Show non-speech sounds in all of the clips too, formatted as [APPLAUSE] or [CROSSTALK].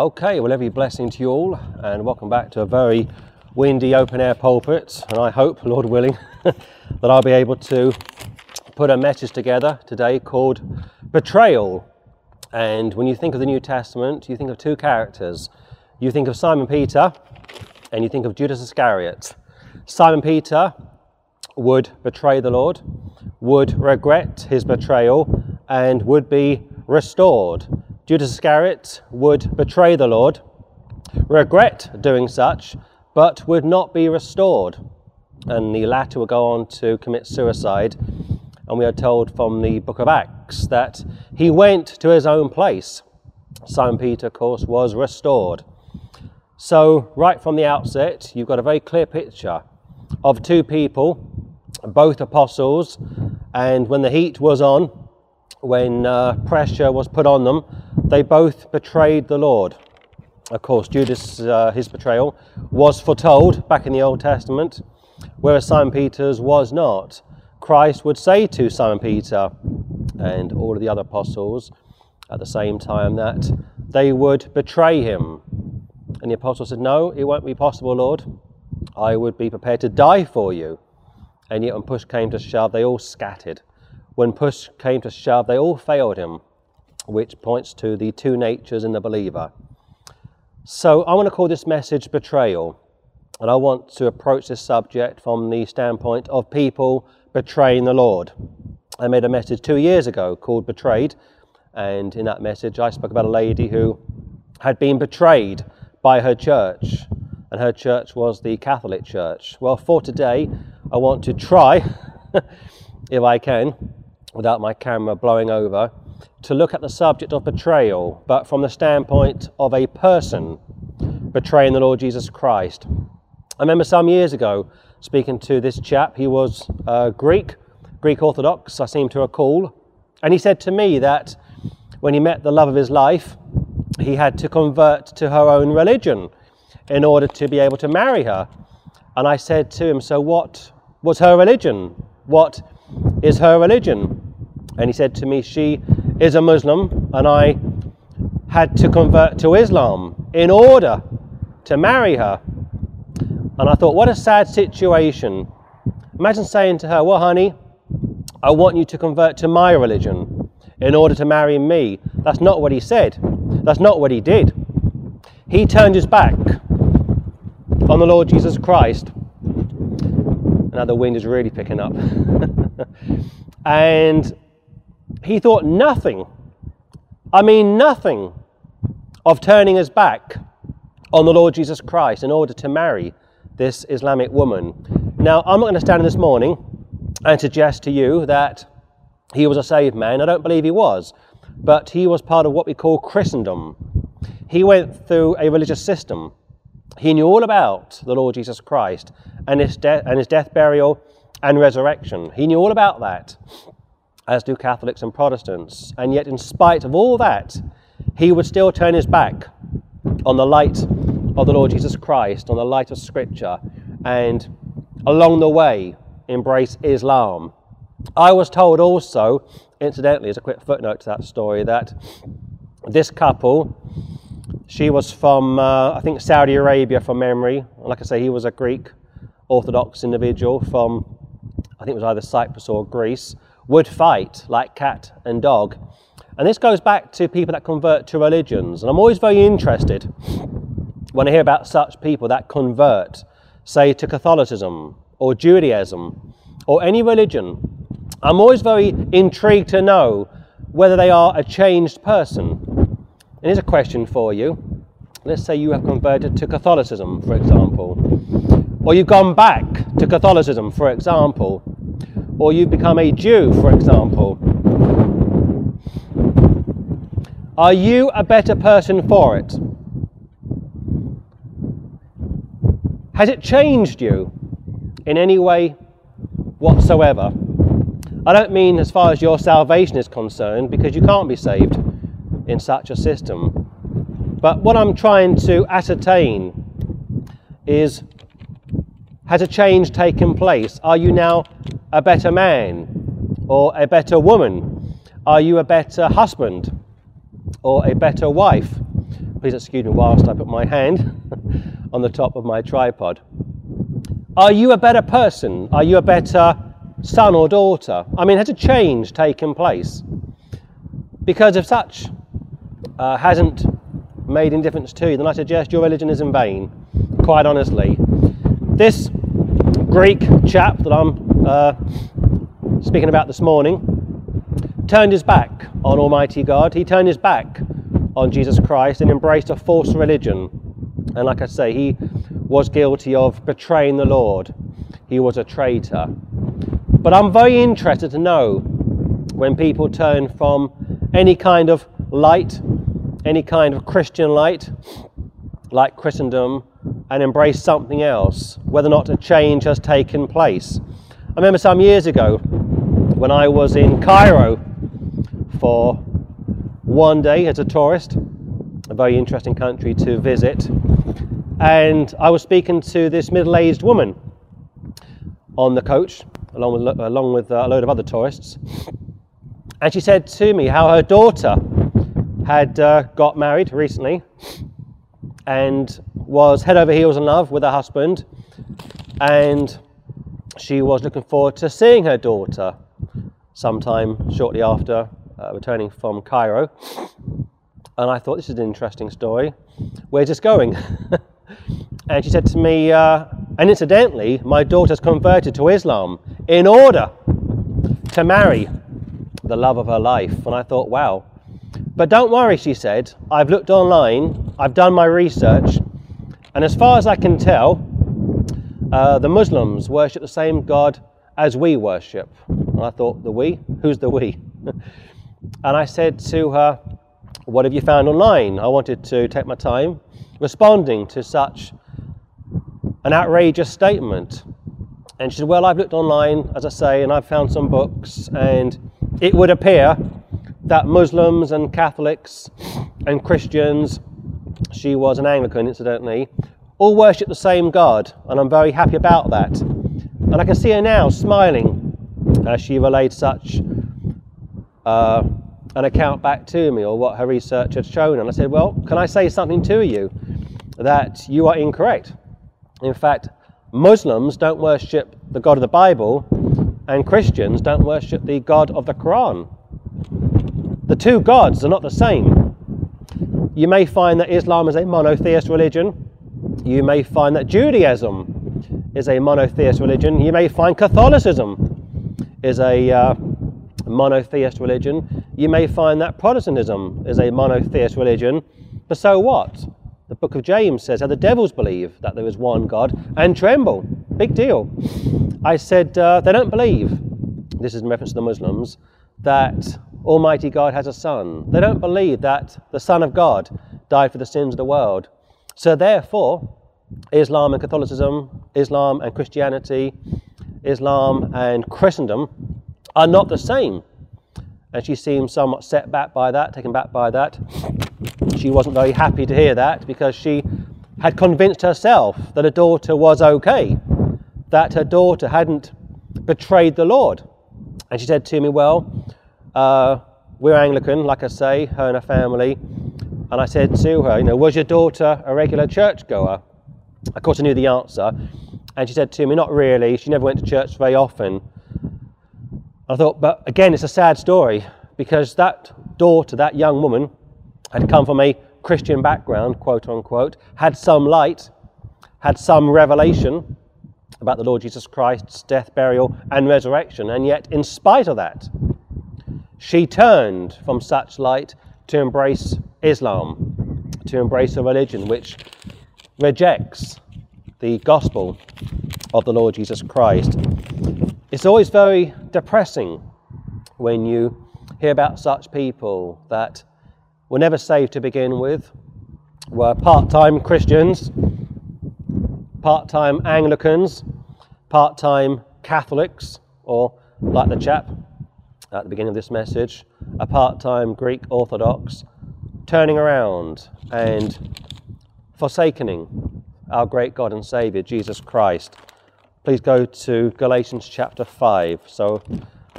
Okay, well, every blessing to you all, and welcome back to a very windy open air pulpit. And I hope, [LAUGHS] Lord willing, [LAUGHS] that I'll be able to put a message together today called Betrayal. And when you think of the New Testament, you think of two characters. You think of Simon Peter and you think of Judas Iscariot. Simon Peter would betray the Lord, would regret his betrayal, and would be restored. Judas Iscariot would betray the Lord, regret doing such, but would not be restored. And the latter would go on to commit suicide. And we are told from the book of Acts that he went to his own place. Simon Peter, of course, was restored. So, right from the outset, you've got a very clear picture of two people, both apostles, and when the heat was on, when uh, pressure was put on them, they both betrayed the Lord. Of course, Judas, uh, his betrayal, was foretold back in the Old Testament, whereas Simon Peter's was not. Christ would say to Simon Peter and all of the other apostles at the same time that they would betray him. And the apostle said, No, it won't be possible, Lord. I would be prepared to die for you. And yet, when push came to shove, they all scattered. When push came to shove, they all failed him, which points to the two natures in the believer. So, I want to call this message betrayal. And I want to approach this subject from the standpoint of people betraying the Lord. I made a message two years ago called Betrayed. And in that message, I spoke about a lady who had been betrayed by her church. And her church was the Catholic Church. Well, for today, I want to try, [LAUGHS] if I can, without my camera blowing over, to look at the subject of betrayal, but from the standpoint of a person betraying the Lord Jesus Christ. I remember some years ago speaking to this chap. He was uh, Greek, Greek Orthodox, I seem to recall. And he said to me that when he met the love of his life, he had to convert to her own religion in order to be able to marry her. And I said to him, So what was her religion? What is her religion? And he said to me, She is a Muslim, and I had to convert to Islam in order to marry her. And I thought, what a sad situation. Imagine saying to her, Well, honey, I want you to convert to my religion in order to marry me. That's not what he said. That's not what he did. He turned his back on the Lord Jesus Christ. Now the wind is really picking up. [LAUGHS] and he thought nothing, I mean nothing, of turning his back on the Lord Jesus Christ in order to marry this Islamic woman. Now, I'm not going to stand this morning and suggest to you that he was a saved man. I don't believe he was. But he was part of what we call Christendom. He went through a religious system. He knew all about the Lord Jesus Christ and his, de- and his death, burial, and resurrection. He knew all about that as do Catholics and Protestants. And yet, in spite of all that, he would still turn his back on the light of the Lord Jesus Christ, on the light of Scripture, and along the way embrace Islam. I was told also, incidentally, as a quick footnote to that story, that this couple, she was from, uh, I think, Saudi Arabia from memory. Like I say, he was a Greek Orthodox individual from, I think it was either Cyprus or Greece would fight like cat and dog. And this goes back to people that convert to religions. And I'm always very interested when I hear about such people that convert, say, to Catholicism or Judaism or any religion. I'm always very intrigued to know whether they are a changed person. And here's a question for you. Let's say you have converted to Catholicism, for example, or you've gone back to Catholicism, for example, or you've become a Jew, for example, are you a better person for it? Has it changed you in any way whatsoever? I don't mean as far as your salvation is concerned, because you can't be saved in such a system. But what I'm trying to ascertain is has a change taken place? Are you now a better man or a better woman? Are you a better husband or a better wife? please excuse me whilst I put my hand [LAUGHS] on the top of my tripod. Are you a better person? Are you a better son or daughter? I mean, has a change taken place? Because if such uh, hasn't made any difference to you, then I suggest your religion is in vain, quite honestly. This Greek chap that I'm uh, speaking about this morning turned his back on Almighty God. He turned his back on Jesus Christ and embraced a false religion. And like I say, he was guilty of betraying the Lord. He was a traitor. But I'm very interested to know when people turn from any kind of light, any kind of Christian light, like Christendom, and embrace something else, whether or not a change has taken place. I remember some years ago when I was in Cairo for one day as a tourist, a very interesting country to visit, and I was speaking to this middle-aged woman on the coach, along with along with uh, a load of other tourists, and she said to me how her daughter had uh, got married recently and was head over heels in love with her husband, and she was looking forward to seeing her daughter sometime shortly after uh, returning from Cairo. And I thought this is an interesting story. Where's this going? [LAUGHS] and she said to me, uh, and incidentally, my daughter's converted to Islam in order to marry the love of her life. And I thought, wow. But don't worry, she said, I've looked online, I've done my research, and as far as I can tell, uh, the Muslims worship the same God as we worship. And I thought, the we? Who's the we? [LAUGHS] and I said to her, What have you found online? I wanted to take my time responding to such an outrageous statement. And she said, Well, I've looked online, as I say, and I've found some books, and it would appear that Muslims and Catholics and Christians, she was an Anglican incidentally, all worship the same God, and I'm very happy about that. And I can see her now smiling as she relayed such uh, an account back to me or what her research had shown. And I said, Well, can I say something to you that you are incorrect? In fact, Muslims don't worship the God of the Bible, and Christians don't worship the God of the Quran. The two gods are not the same. You may find that Islam is a monotheist religion. You may find that Judaism is a monotheist religion. You may find Catholicism is a uh, monotheist religion. You may find that Protestantism is a monotheist religion. But so what? The book of James says how the devils believe that there is one God and tremble. Big deal. I said uh, they don't believe, this is in reference to the Muslims, that Almighty God has a son. They don't believe that the Son of God died for the sins of the world. So, therefore, Islam and Catholicism, Islam and Christianity, Islam and Christendom are not the same. And she seemed somewhat set back by that, taken back by that. She wasn't very happy to hear that because she had convinced herself that her daughter was okay, that her daughter hadn't betrayed the Lord. And she said to me, Well, uh, we're Anglican, like I say, her and her family. And I said to her, you know, was your daughter a regular churchgoer? Of course, I knew the answer. And she said to me, not really. She never went to church very often. I thought, but again, it's a sad story because that daughter, that young woman, had come from a Christian background, quote unquote, had some light, had some revelation about the Lord Jesus Christ's death, burial, and resurrection. And yet, in spite of that, she turned from such light to embrace Islam, to embrace a religion which rejects the gospel of the Lord Jesus Christ. It's always very depressing when you hear about such people that were never saved to begin with, were part time Christians, part time Anglicans, part time Catholics, or like the chap at the beginning of this message, a part time Greek Orthodox, turning around and forsaking our great God and Saviour, Jesus Christ. Please go to Galatians chapter 5. So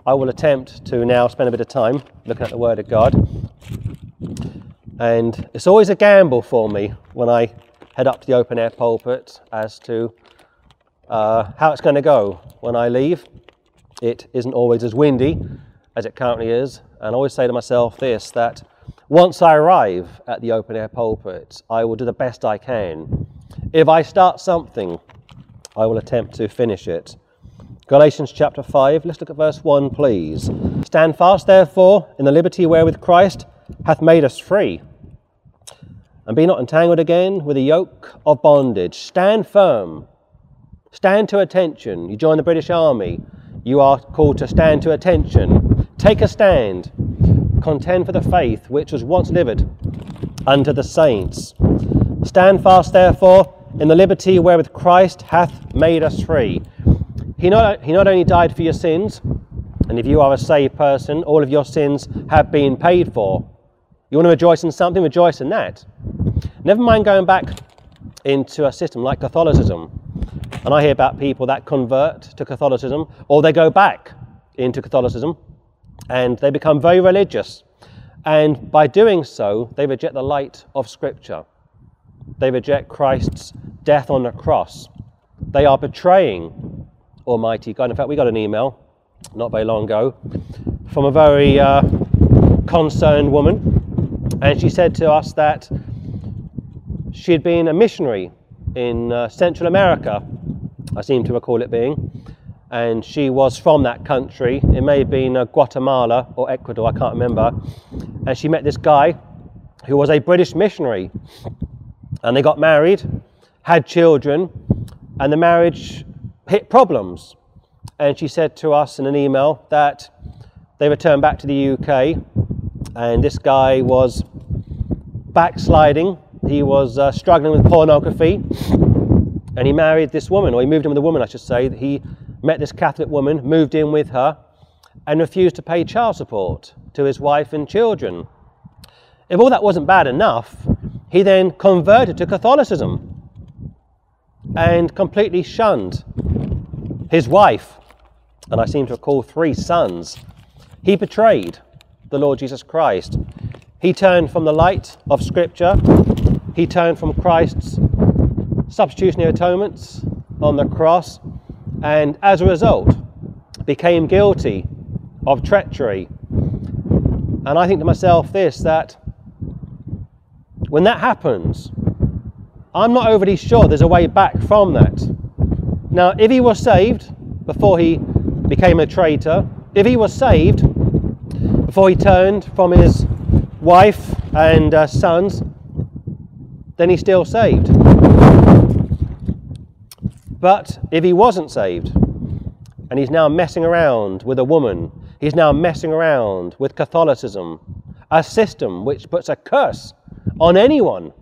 I will attempt to now spend a bit of time looking at the Word of God And it's always a gamble for me when I head up to the open air pulpit as to uh, how it's going to go when I leave. It isn't always as windy as it currently is. And I always say to myself this that once I arrive at the open air pulpit, I will do the best I can. If I start something, I will attempt to finish it. Galatians chapter 5, let's look at verse 1, please. Stand fast, therefore, in the liberty wherewith Christ hath made us free. And be not entangled again with the yoke of bondage. Stand firm. Stand to attention. You join the British Army. You are called to stand to attention. Take a stand. Contend for the faith which was once delivered unto the saints. Stand fast, therefore, in the liberty wherewith Christ hath made us free. He not, he not only died for your sins, and if you are a saved person, all of your sins have been paid for. You want to rejoice in something, rejoice in that. Never mind going back into a system like Catholicism. And I hear about people that convert to Catholicism or they go back into Catholicism and they become very religious. And by doing so, they reject the light of Scripture. They reject Christ's death on the cross. They are betraying Almighty God. In fact, we got an email not very long ago from a very uh, concerned woman, and she said to us that she had been a missionary in uh, Central America, I seem to recall it being, and she was from that country. It may have been uh, Guatemala or Ecuador, I can't remember. And she met this guy who was a British missionary and they got married, had children, and the marriage hit problems. And she said to us in an email that they returned back to the UK, and this guy was backsliding. He was uh, struggling with pornography, and he married this woman, or he moved in with a woman, I should say. that He met this Catholic woman, moved in with her, and refused to pay child support to his wife and children. If all that wasn't bad enough, he then converted to Catholicism and completely shunned his wife, and I seem to recall three sons. He betrayed the Lord Jesus Christ. He turned from the light of Scripture, he turned from Christ's substitutionary atonements on the cross, and as a result, became guilty of treachery. And I think to myself this that when that happens, I'm not overly sure there's a way back from that. Now, if he was saved before he became a traitor, if he was saved before he turned from his wife and uh, sons, then he's still saved. But if he wasn't saved and he's now messing around with a woman, he's now messing around with Catholicism, a system which puts a curse on anyone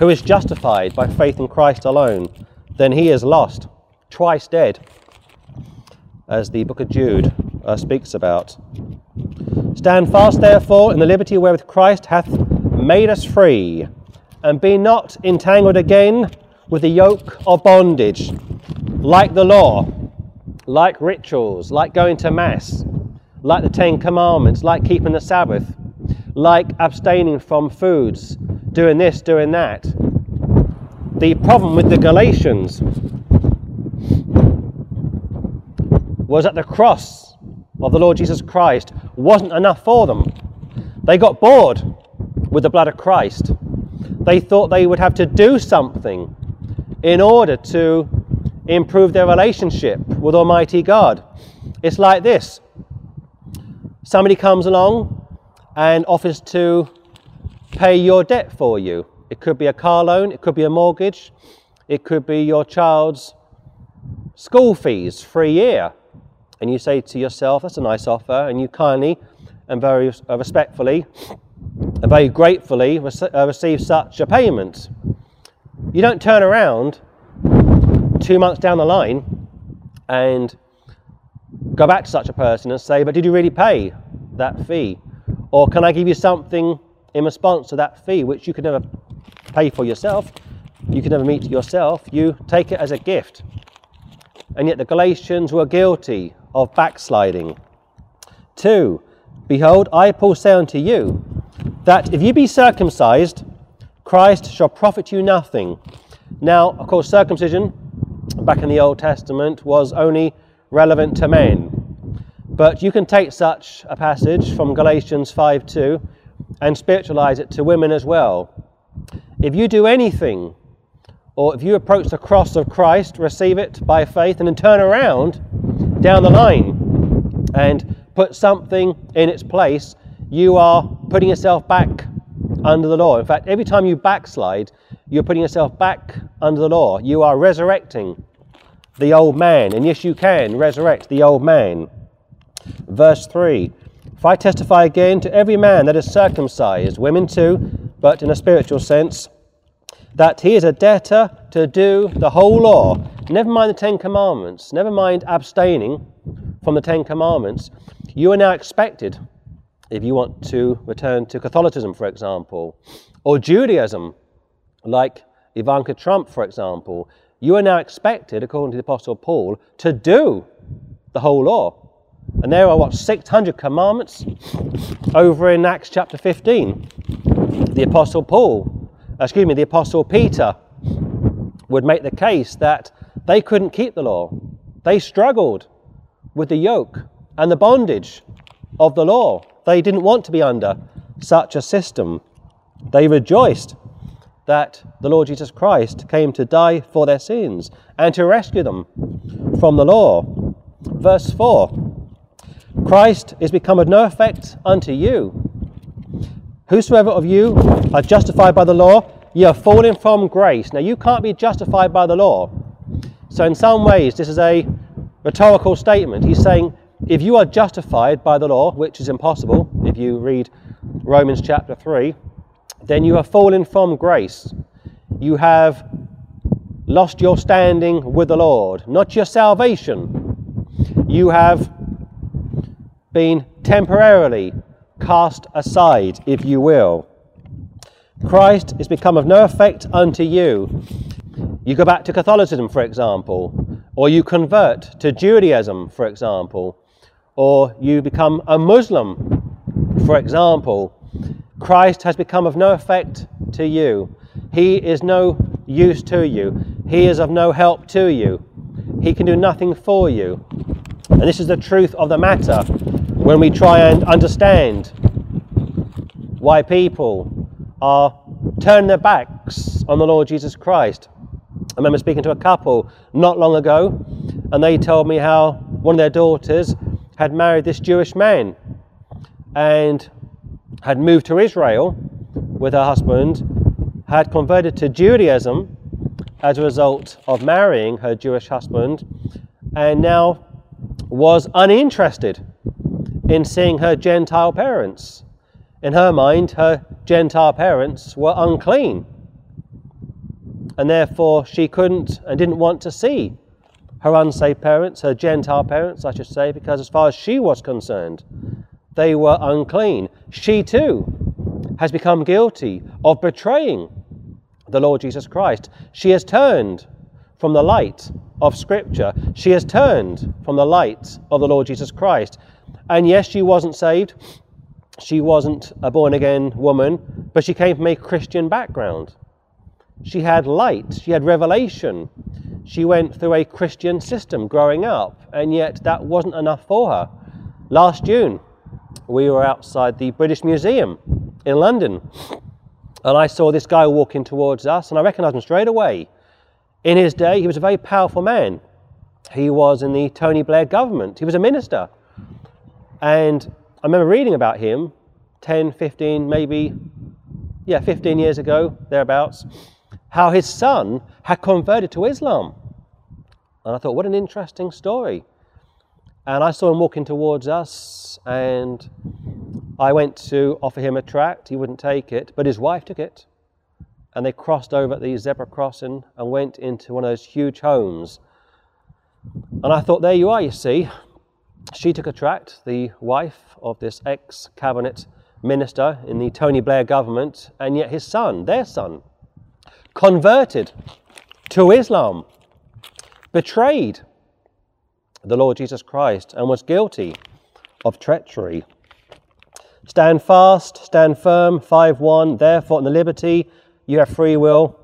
who is justified by faith in Christ alone, then he is lost, twice dead, as the book of Jude uh, speaks about. Stand fast, therefore, in the liberty wherewith Christ hath made us free, and be not entangled again with the yoke of bondage, like the law, like rituals, like going to Mass, like the Ten Commandments, like keeping the Sabbath like abstaining from foods, doing this, doing that. The problem with the Galatians was that the cross of the Lord Jesus Christ wasn't enough for them. They got bored with the blood of Christ. They thought they would have to do something in order to improve their relationship with Almighty God. It's like this somebody comes along and offers to pay your debt for you. It could be a car loan, it could be a mortgage, it could be your child's school fees for a year. And you say to yourself, that's a nice offer, and you kindly and very respectfully and very gratefully uh, receive such a payment. You don't turn around two months down the line and go back to such a person and say, But did you really pay that fee? Or can I give you something in response to that fee, which you could never pay for yourself? You can never meet yourself. You take it as a gift. And yet the Galatians were guilty of backsliding. Two, behold, I, Paul, say unto you, that if you be circumcised, Christ shall profit you nothing. Now, of course, circumcision back in the Old Testament was only relevant to men. But you can take such a passage from Galatians 5 2 and spiritualize it to women as well. If you do anything, or if you approach the cross of Christ, receive it by faith, and then turn around down the line and put something in its place, you are putting yourself back under the law. In fact, every time you backslide, you're putting yourself back under the law. You are resurrecting the old man. And yes, you can resurrect the old man. Verse 3 If I testify again to every man that is circumcised, women too, but in a spiritual sense, that he is a debtor to do the whole law, never mind the Ten Commandments, never mind abstaining from the Ten Commandments, you are now expected, if you want to return to Catholicism, for example, or Judaism, like Ivanka Trump, for example, you are now expected, according to the Apostle Paul, to do the whole law. And there are, what, 600 commandments over in Acts chapter 15. The Apostle Paul, uh, excuse me, the Apostle Peter would make the case that they couldn't keep the law. They struggled with the yoke and the bondage of the law. They didn't want to be under such a system. They rejoiced that the Lord Jesus Christ came to die for their sins and to rescue them from the law. Verse 4 Christ is become of no effect unto you. Whosoever of you are justified by the law, ye are fallen from grace. Now, you can't be justified by the law. So, in some ways, this is a rhetorical statement. He's saying, if you are justified by the law, which is impossible if you read Romans chapter 3, then you have fallen from grace. You have lost your standing with the Lord, not your salvation. You have been temporarily cast aside, if you will. Christ is become of no effect unto you. You go back to Catholicism, for example, or you convert to Judaism, for example, or you become a Muslim, for example. Christ has become of no effect to you. He is no use to you. He is of no help to you. He can do nothing for you. And this is the truth of the matter when we try and understand why people are turning their backs on the Lord Jesus Christ. I remember speaking to a couple not long ago, and they told me how one of their daughters had married this Jewish man. And had moved to Israel with her husband, had converted to Judaism as a result of marrying her Jewish husband, and now was uninterested in seeing her Gentile parents. In her mind, her Gentile parents were unclean, and therefore she couldn't and didn't want to see her unsaved parents, her Gentile parents, I should say, because as far as she was concerned, they were unclean. She too has become guilty of betraying the Lord Jesus Christ. She has turned from the light of Scripture. She has turned from the light of the Lord Jesus Christ. And yes, she wasn't saved. She wasn't a born again woman, but she came from a Christian background. She had light, she had revelation. She went through a Christian system growing up, and yet that wasn't enough for her. Last June, we were outside the British Museum in London. And I saw this guy walking towards us, and I recognized him straight away. In his day, he was a very powerful man. He was in the Tony Blair government, he was a minister. And I remember reading about him 10, 15, maybe, yeah, 15 years ago, thereabouts, how his son had converted to Islam. And I thought, what an interesting story. And I saw him walking towards us, and I went to offer him a tract. He wouldn't take it, but his wife took it. And they crossed over at the zebra crossing and went into one of those huge homes. And I thought, there you are, you see. She took a tract, the wife of this ex cabinet minister in the Tony Blair government, and yet his son, their son, converted to Islam, betrayed the Lord Jesus Christ and was guilty of treachery. Stand fast, stand firm, 5 1. Therefore, in the liberty you have free will,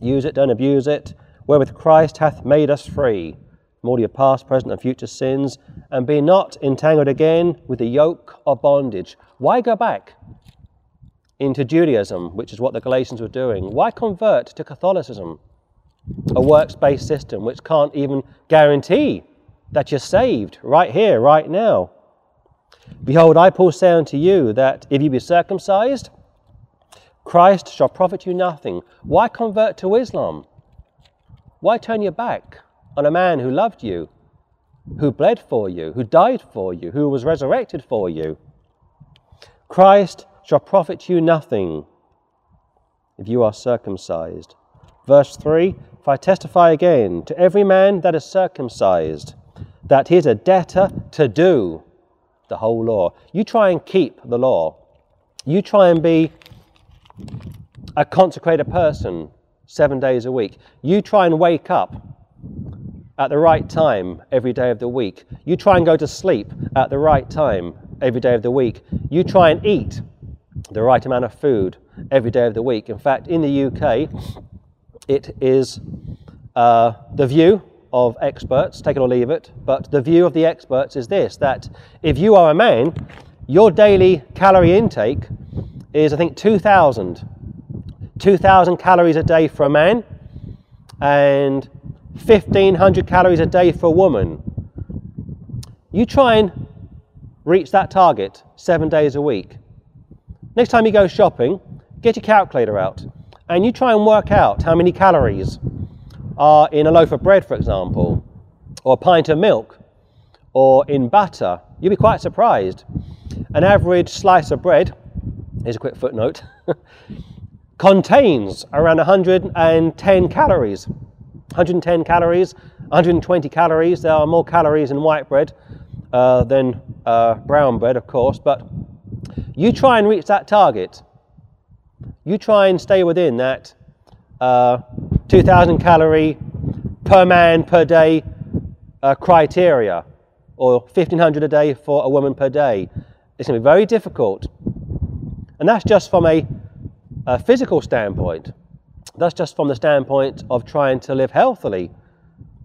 use it, don't abuse it, wherewith Christ hath made us free from all your past, present, and future sins, and be not entangled again with the yoke of bondage. Why go back into Judaism, which is what the Galatians were doing? Why convert to Catholicism, a works based system which can't even guarantee that you're saved right here, right now? Behold, I, Paul, say unto you that if you be circumcised, Christ shall profit you nothing. Why convert to Islam? Why turn your back on a man who loved you, who bled for you, who died for you, who was resurrected for you? Christ shall profit you nothing if you are circumcised. Verse 3 If I testify again to every man that is circumcised, that he is a debtor to do the whole law. You try and keep the law. You try and be a consecrated person seven days a week. You try and wake up at the right time every day of the week. You try and go to sleep at the right time every day of the week. You try and eat the right amount of food every day of the week. In fact, in the UK, it is uh, the view of experts, take it or leave it, but the view of the experts is this that if you are a man, your daily calorie intake is, I think, 2,000. 2,000 calories a day for a man and 1,500 calories a day for a woman. You try and reach that target seven days a week. Next time you go shopping, get your calculator out and you try and work out how many calories are in a loaf of bread, for example, or a pint of milk, or in butter, you'll be quite surprised. An average slice of bread, here's a quick footnote, [LAUGHS] contains around 110 calories. 110 calories, 120 calories. There are more calories in white bread uh, than uh, brown bread, of course, but you try and reach that target. You try and stay within that uh, 2000 calorie per man per day uh, criteria, or 1500 a day for a woman per day. It's going to be very difficult. And that's just from a, a physical standpoint. That's just from the standpoint of trying to live healthily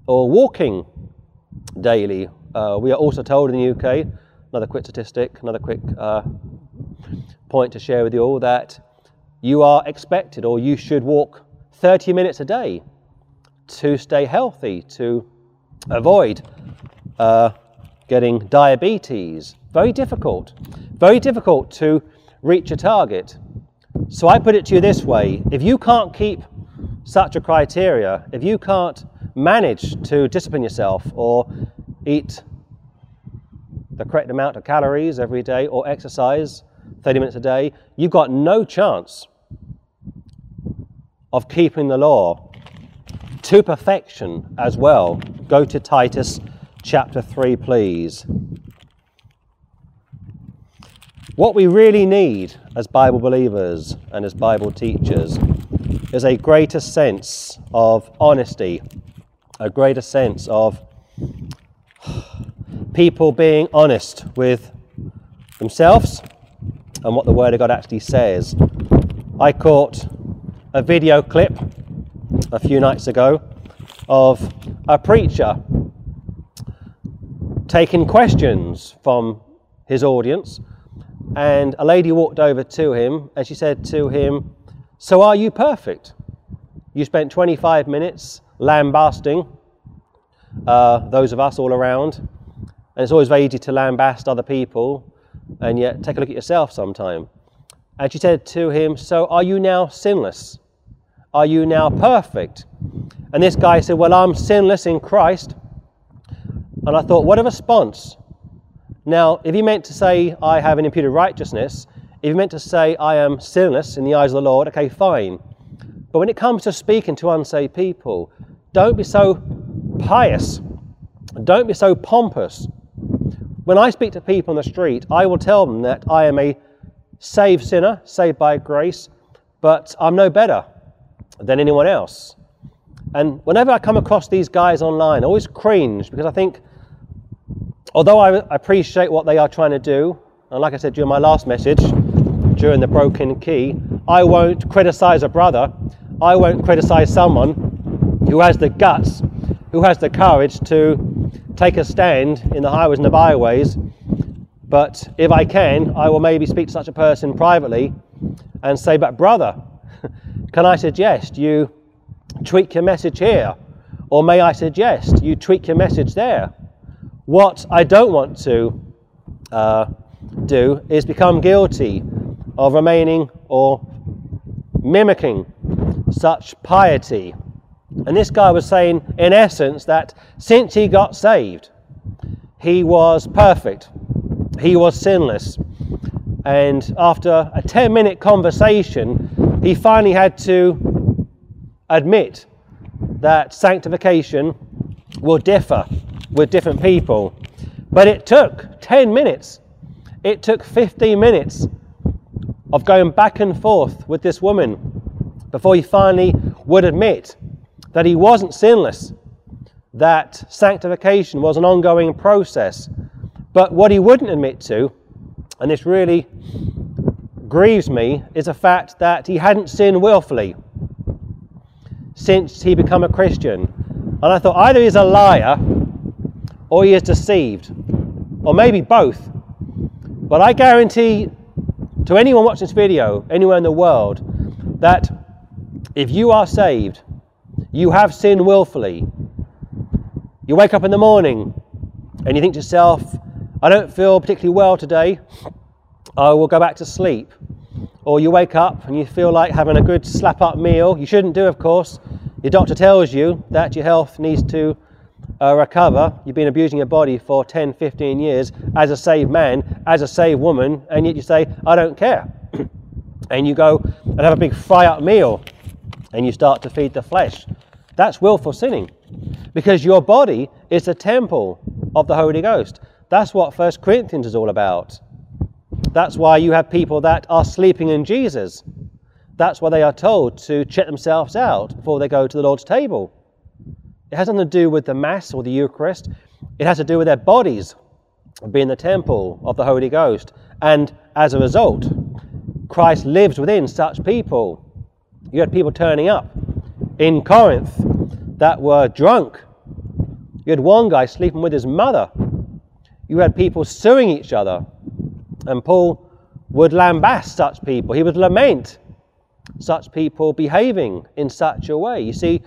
or walking daily. Uh, we are also told in the UK, another quick statistic, another quick uh, point to share with you all, that you are expected or you should walk 30 minutes a day to stay healthy, to avoid uh, getting diabetes. Very difficult. Very difficult to reach a target. So I put it to you this way if you can't keep such a criteria, if you can't manage to discipline yourself or eat the correct amount of calories every day or exercise 30 minutes a day, you've got no chance of keeping the law to perfection as well. Go to Titus chapter 3, please. What we really need as Bible believers and as Bible teachers is a greater sense of honesty, a greater sense of people being honest with themselves and what the Word of God actually says. I caught a video clip a few nights ago of a preacher taking questions from his audience. And a lady walked over to him and she said to him, So are you perfect? You spent 25 minutes lambasting uh, those of us all around. And it's always very easy to lambast other people, and yet take a look at yourself sometime. And she said to him, So are you now sinless? Are you now perfect? And this guy said, Well, I'm sinless in Christ. And I thought, what a response. Now, if he meant to say, I have an imputed righteousness, if he meant to say, I am sinless in the eyes of the Lord, okay, fine. But when it comes to speaking to unsaved people, don't be so pious. Don't be so pompous. When I speak to people on the street, I will tell them that I am a saved sinner, saved by grace, but I'm no better than anyone else. And whenever I come across these guys online, I always cringe because I think, although I appreciate what they are trying to do, and like I said during my last message, during the broken key, I won't criticize a brother. I won't criticize someone who has the guts, who has the courage to take a stand in the highways and the byways. But if I can, I will maybe speak to such a person privately and say, But brother, [LAUGHS] can I suggest you tweak your message here? Or may I suggest you tweak your message there? What I don't want to uh, do is become guilty of remaining or mimicking such piety. And this guy was saying, in essence, that since he got saved, he was perfect, he was sinless. And after a 10 minute conversation, he finally had to admit that sanctification will differ with different people. But it took 10 minutes, it took 15 minutes of going back and forth with this woman before he finally would admit that he wasn't sinless, that sanctification was an ongoing process. But what he wouldn't admit to, and this really grieves me, is the fact that he hadn't sinned willfully since he became a Christian. And I thought either he's a liar or he is deceived, or maybe both. But I guarantee to anyone watching this video, anywhere in the world, that if you are saved, you have sinned willfully. You wake up in the morning and you think to yourself, I don't feel particularly well today, I will go back to sleep. Or you wake up and you feel like having a good slap up meal. You shouldn't do, of course. Your doctor tells you that your health needs to uh, recover. You've been abusing your body for 10, 15 years as a saved man, as a saved woman, and yet you say, I don't care. [CLEARS THROAT] and you go and have a big fry up meal and you start to feed the flesh. That's willful sinning because your body is the temple of the Holy Ghost. That's what First Corinthians is all about. That's why you have people that are sleeping in Jesus. That's why they are told to check themselves out before they go to the Lord's table. It has nothing to do with the Mass or the Eucharist. It has to do with their bodies being the temple of the Holy Ghost. And as a result, Christ lives within such people. You had people turning up in Corinth that were drunk. You had one guy sleeping with his mother. You had people suing each other. And Paul would lambast such people. He would lament such people behaving in such a way. You see,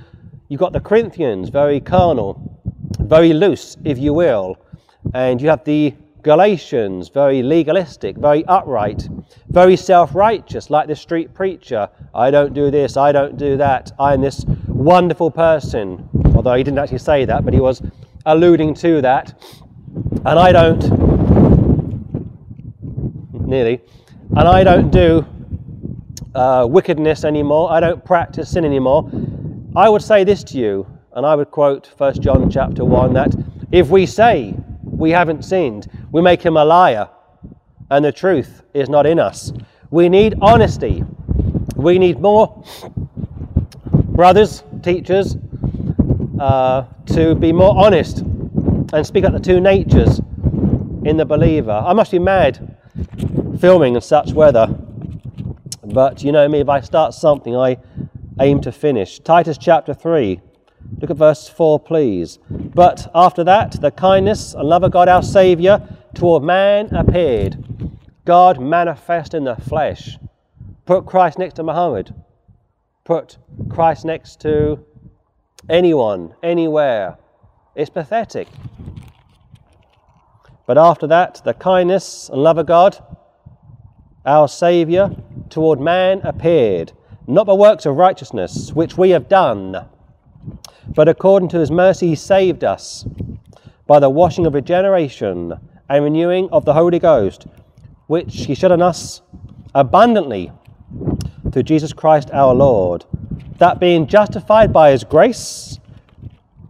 You've got the Corinthians, very carnal, very loose, if you will. And you have the Galatians, very legalistic, very upright, very self righteous, like the street preacher. I don't do this, I don't do that, I'm this wonderful person. Although he didn't actually say that, but he was alluding to that. And I don't, nearly, and I don't do uh, wickedness anymore, I don't practice sin anymore. I would say this to you, and I would quote 1 John chapter 1 that if we say we haven't sinned, we make him a liar, and the truth is not in us. We need honesty. We need more brothers, teachers, uh, to be more honest and speak up the two natures in the believer. I must be mad filming in such weather, but you know me, if I start something, I aim to finish. Titus chapter 3. Look at verse 4, please. But after that, the kindness and love of God our Saviour toward man appeared. God manifest in the flesh. Put Christ next to Muhammad. Put Christ next to anyone, anywhere. It's pathetic. But after that, the kindness and love of God, our Saviour, toward man appeared not by works of righteousness, which we have done, but according to his mercy he saved us by the washing of regeneration and renewing of the Holy Ghost, which he shed on us abundantly through Jesus Christ our Lord, that being justified by his grace,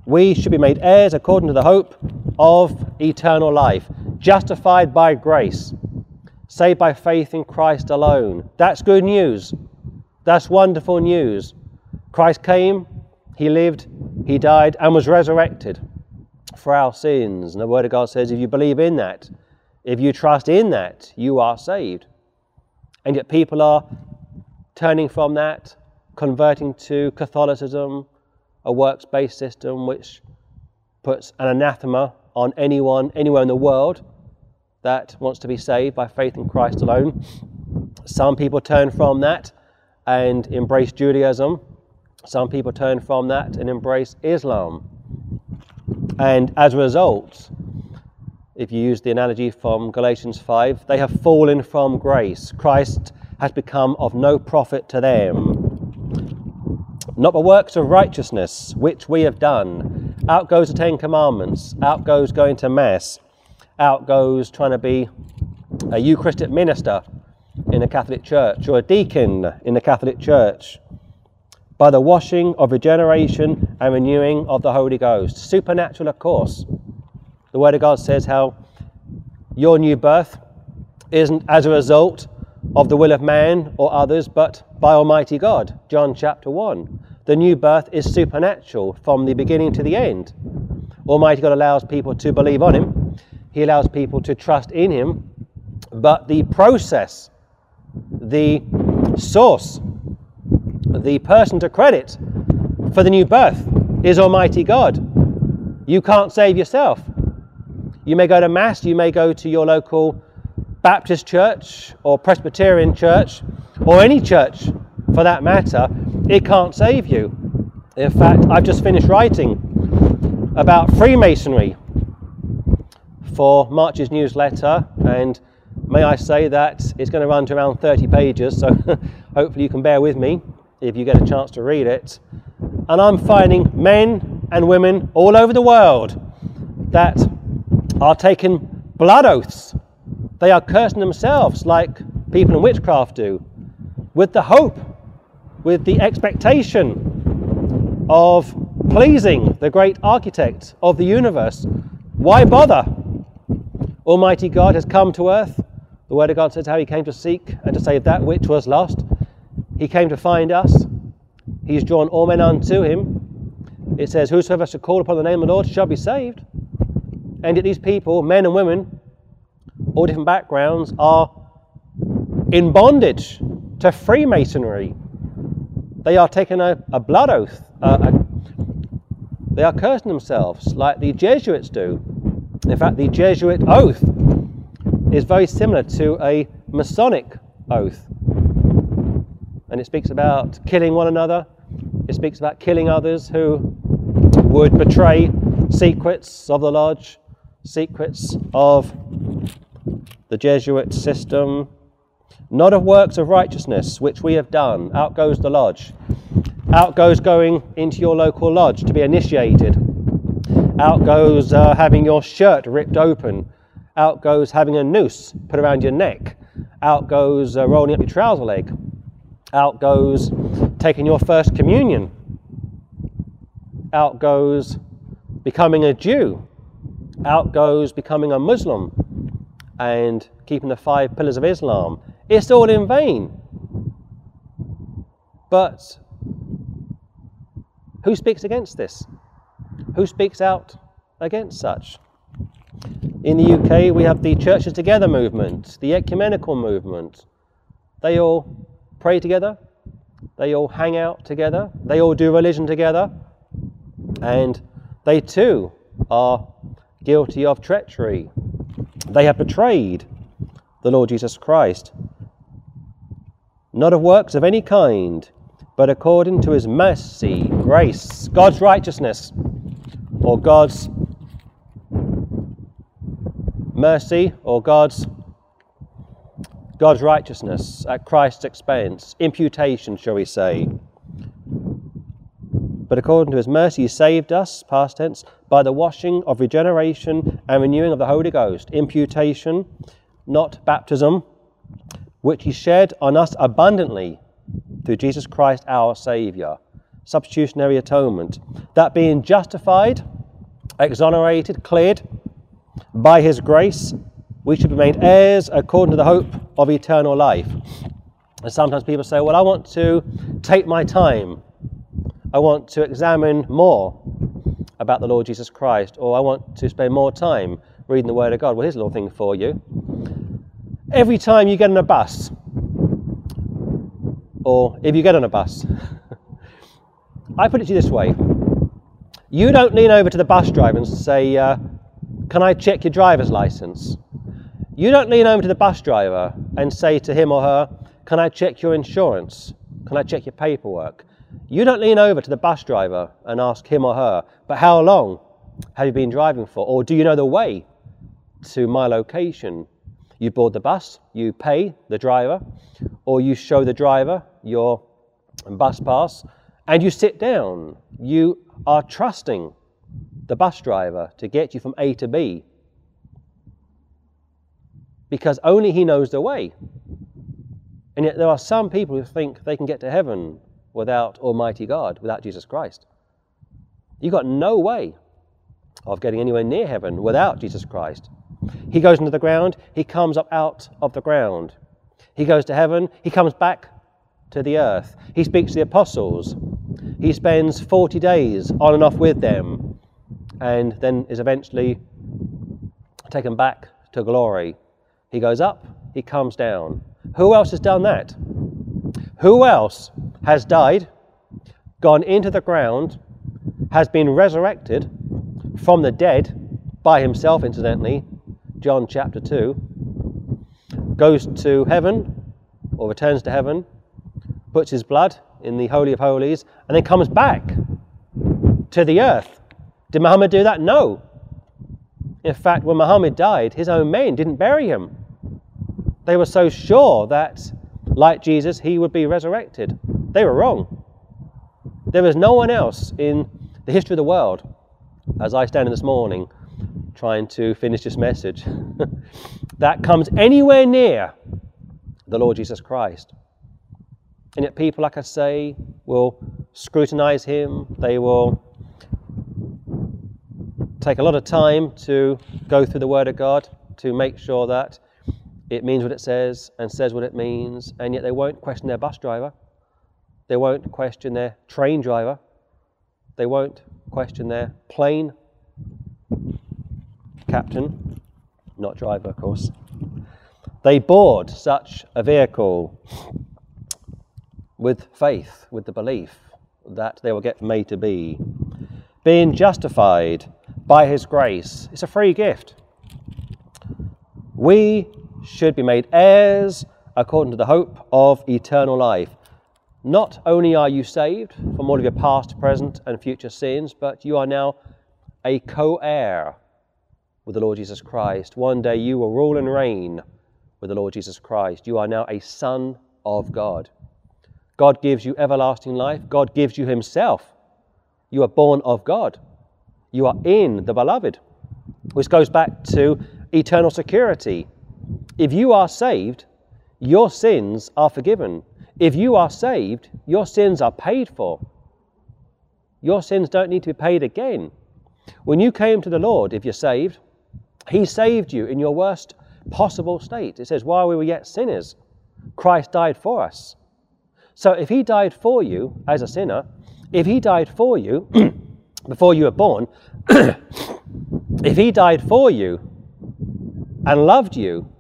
we should be made heirs according to the hope of eternal life. Justified by grace, saved by faith in Christ alone. That's good news. That's wonderful news. Christ came, He lived, He died, and was resurrected for our sins. And the Word of God says if you believe in that, If you trust in that, you are saved. And yet people are turning from that, converting to Catholicism, a works based system which puts an anathema on anyone, anywhere in the world that wants to be saved by faith in Christ alone. Some people turn from that and embrace Judaism. Some people turn from that and embrace Islam. And as a result, if you use the analogy from Galatians 5, they have fallen from grace. Christ has become of no profit to them. Not the works of righteousness which we have done. Out goes the Ten Commandments, out goes going to Mass, out goes trying to be a Eucharistic minister in the Catholic Church or a deacon in the Catholic Church by the washing of regeneration and renewing of the Holy Ghost. Supernatural, of course. The Word of God says how your new birth isn't as a result of the will of man or others, but by Almighty God. John chapter 1. The new birth is supernatural from the beginning to the end. Almighty God allows people to believe on Him, He allows people to trust in Him, but the process, the source, the person to credit for the new birth is Almighty God. You can't save yourself. You may go to Mass, you may go to your local Baptist church or Presbyterian church or any church for that matter, it can't save you. In fact, I've just finished writing about Freemasonry for March's newsletter, and may I say that it's going to run to around 30 pages, so [LAUGHS] hopefully you can bear with me if you get a chance to read it. And I'm finding men and women all over the world that are taking blood oaths they are cursing themselves like people in witchcraft do, with the hope, with the expectation of pleasing the great architect of the universe. Why bother? Almighty God has come to earth. The Word of God says how He came to seek and to save that which was lost. He came to find us. He's drawn all men unto Him. It says, Whosoever shall call upon the name of the Lord shall be saved. And yet, these people, men and women, all different backgrounds, are in bondage to Freemasonry. They are taking a, a blood oath. Uh, a, they are cursing themselves like the Jesuits do. In fact, the Jesuit oath is very similar to a Masonic oath. And it speaks about killing one another, it speaks about killing others who would betray secrets of the lodge, secrets of the Jesuit system. Not of works of righteousness which we have done. Out goes the lodge. Out goes going into your local lodge to be initiated. Out goes uh, having your shirt ripped open. Out goes having a noose put around your neck. Out goes uh, rolling up your trouser leg. Out goes taking your first communion. Out goes becoming a Jew. Out goes becoming a Muslim and keeping the five pillars of Islam. It's all in vain. But who speaks against this? Who speaks out against such? In the UK, we have the Churches Together movement, the ecumenical movement. They all pray together, they all hang out together, they all do religion together, and they too are guilty of treachery, they have betrayed the Lord Jesus Christ, not of works of any kind, but according to his mercy, grace, God's righteousness, or God's mercy, or God's God's righteousness at Christ's expense, imputation, shall we say. But according to his mercy, he saved us, past tense, by the washing of regeneration and renewing of the Holy Ghost. Imputation, not baptism, which he shed on us abundantly through Jesus Christ our Saviour. Substitutionary atonement. That being justified, exonerated, cleared by his grace, we should be made heirs according to the hope of eternal life. And sometimes people say, Well, I want to take my time I want to examine more about the Lord Jesus Christ, or I want to spend more time reading the Word of God. Well, here's a little thing for you. Every time you get on a bus, or if you get on a bus, [LAUGHS] I put it to you this way you don't lean over to the bus driver and say, uh, Can I check your driver's license? You don't lean over to the bus driver and say to him or her, Can I check your insurance? Can I check your paperwork? You don't lean over to the bus driver and ask him or her, But how long have you been driving for? Or do you know the way to my location? You board the bus, you pay the driver, or you show the driver your bus pass, and you sit down. You are trusting the bus driver to get you from A to B because only he knows the way. And yet there are some people who think they can get to heaven without Almighty God, without Jesus Christ. You've got no way of getting anywhere near heaven without Jesus Christ. He goes into the ground, he comes up out of the ground. He goes to heaven, he comes back to the earth. He speaks to the apostles. He spends 40 days on and off with them and then is eventually taken back to glory. He goes up, he comes down. Who else has done that? Who else has died, gone into the ground, has been resurrected from the dead by himself, incidentally, John chapter 2, goes to heaven or returns to heaven, puts his blood in the Holy of Holies, and then comes back to the earth. Did Muhammad do that? No. In fact, when Muhammad died, his own men didn't bury him. They were so sure that, like Jesus, he would be resurrected. They were wrong. There is no one else in the history of the world, as I stand in this morning trying to finish this message, [LAUGHS] that comes anywhere near the Lord Jesus Christ. And yet, people, like I say, will scrutinize him. They will take a lot of time to go through the Word of God to make sure that it means what it says and says what it means, and yet they won't question their bus driver. They won't question their train driver. They won't question their plane captain, not driver, of course. They board such a vehicle with faith, with the belief that they will get made to be. Being justified by His grace. It's a free gift. We should be made heirs according to the hope of eternal life. Not only are you saved from all of your past, present, and future sins, but you are now a co heir with the Lord Jesus Christ. One day you will rule and reign with the Lord Jesus Christ. You are now a son of God. God gives you everlasting life. God gives you Himself. You are born of God. You are in the beloved, which goes back to eternal security. If you are saved, your sins are forgiven. If you are saved, your sins are paid for. Your sins don't need to be paid again. When you came to the Lord, if you're saved, He saved you in your worst possible state. It says, while we were yet sinners, Christ died for us. So if he died for you as a sinner, if he died for you [CLEARS THROAT] before you were born, [CLEARS THROAT] if he died for you and loved you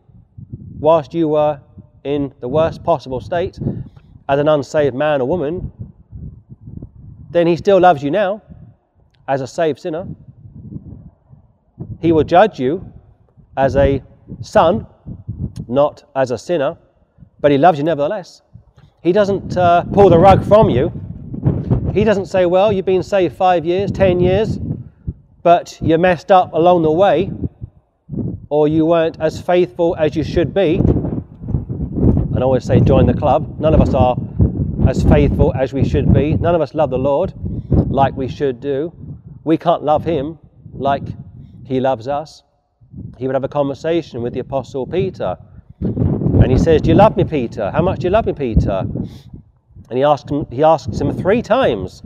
whilst you were in the worst possible state as an unsaved man or woman, then he still loves you now as a saved sinner. He will judge you as a son, not as a sinner, but he loves you nevertheless. He doesn't uh, pull the rug from you. He doesn't say, Well, you've been saved five years, ten years, but you messed up along the way, or you weren't as faithful as you should be. And I always say, Join the club. None of us are as faithful as we should be. None of us love the Lord like we should do. We can't love Him like He loves us. He would have a conversation with the Apostle Peter and he says, Do you love me, Peter? How much do you love me, Peter? And he asks him, he asks him three times.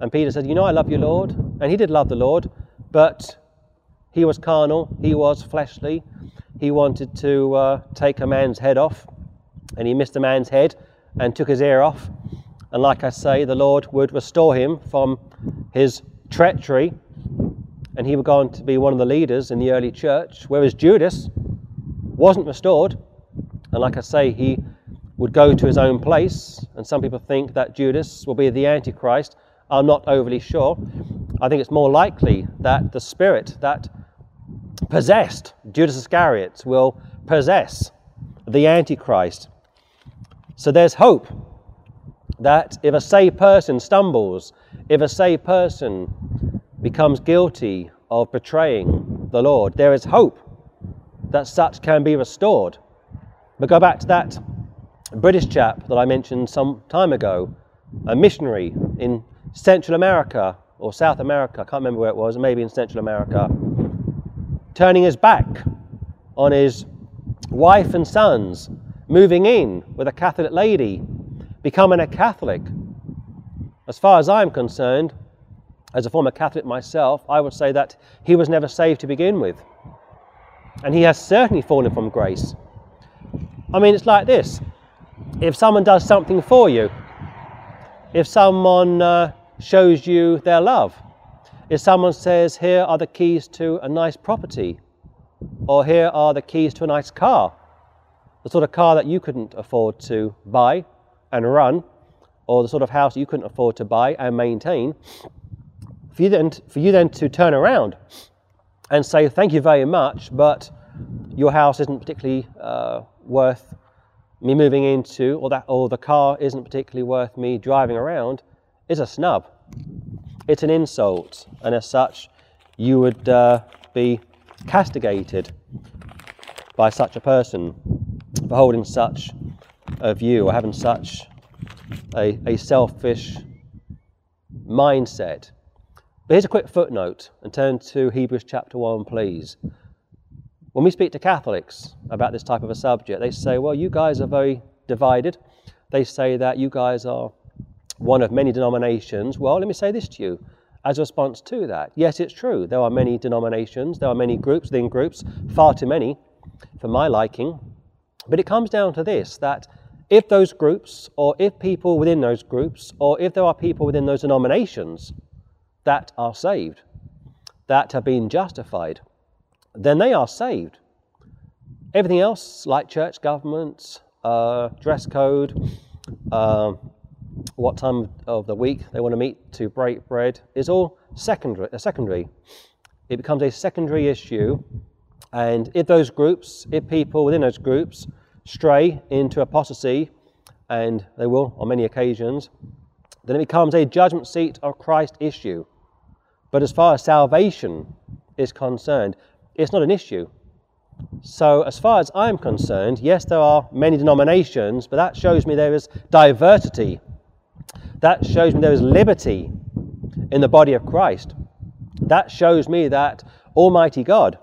And Peter said, You know, I love you, Lord. And he did love the Lord, but he was carnal, he was fleshly. He wanted to uh, take a man's head off, and he missed a man's head and took his ear off. And like I say, the Lord would restore him from his treachery and he would go on to be one of the leaders in the early church, whereas Judas wasn't restored. And like I say, he would go to his own place, and some people think that Judas will be the Antichrist. I'm not overly sure. I think it's more likely that the spirit that possessed Judas Iscariot will possess the Antichrist. So there's hope that if a saved person stumbles, if a saved person becomes guilty of betraying the Lord, there is hope that such can be restored. But go back to that British chap that I mentioned some time ago, a missionary in Central America or South America, I can't remember where it was, maybe in Central America, turning his back on his wife and sons, moving in with a Catholic lady, becoming a Catholic. As far as I'm concerned, as a former Catholic myself, I would say that he was never saved to begin with. And he has certainly fallen from grace. I mean, it's like this if someone does something for you, if someone uh, shows you their love, if someone says, Here are the keys to a nice property, or here are the keys to a nice car, the sort of car that you couldn't afford to buy and run, or the sort of house you couldn't afford to buy and maintain, for you then, for you then to turn around and say, Thank you very much, but your house isn't particularly uh, worth me moving into, or, that, or the car isn't particularly worth me driving around, is a snub. It's an insult, and as such, you would uh, be castigated by such a person for holding such a view or having such a, a selfish mindset. But here's a quick footnote and turn to Hebrews chapter 1, please. When we speak to Catholics about this type of a subject, they say, well, you guys are very divided. They say that you guys are one of many denominations. Well, let me say this to you as a response to that. Yes, it's true. There are many denominations, there are many groups within groups, far too many for my liking. But it comes down to this that if those groups, or if people within those groups, or if there are people within those denominations that are saved, that have been justified, then they are saved. Everything else, like church government, uh, dress code, uh, what time of the week they want to meet to break bread is all secondary. Uh, secondary. It becomes a secondary issue, and if those groups, if people within those groups stray into apostasy, and they will on many occasions, then it becomes a judgment seat of Christ issue. But as far as salvation is concerned, it's not an issue. So, as far as I'm concerned, yes, there are many denominations, but that shows me there is diversity that shows me there is liberty in the body of Christ. That shows me that Almighty God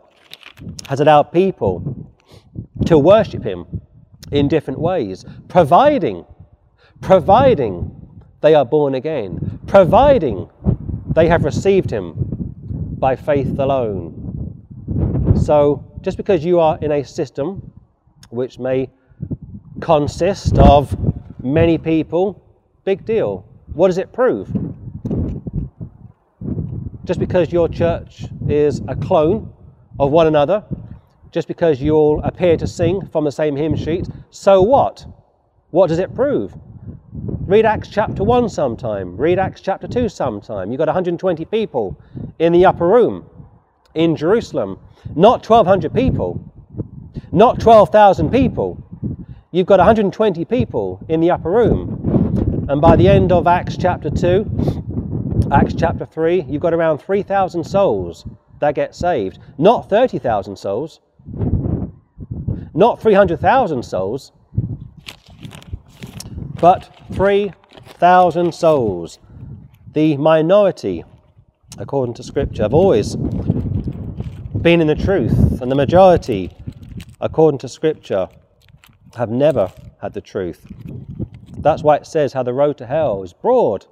has allowed people to worship Him in different ways, providing, providing they are born again, providing they have received Him by faith alone. So, just because you are in a system which may consist of many people Big deal. What does it prove? Just because your church is a clone of one another, just because you all appear to sing from the same hymn sheet, so what? What does it prove? Read Acts chapter 1 sometime, read Acts chapter 2 sometime. You've got 120 people in the upper room in Jerusalem, not 1,200 people, not 12,000 people. You've got 120 people in the upper room. And by the end of Acts chapter 2, Acts chapter 3, you've got around 3,000 souls that get saved. Not 30,000 souls, not 300,000 souls, but 3,000 souls. The minority, according to Scripture, have always been in the truth, and the majority, according to Scripture, have never had the truth. That's why it says how the road to hell is broad,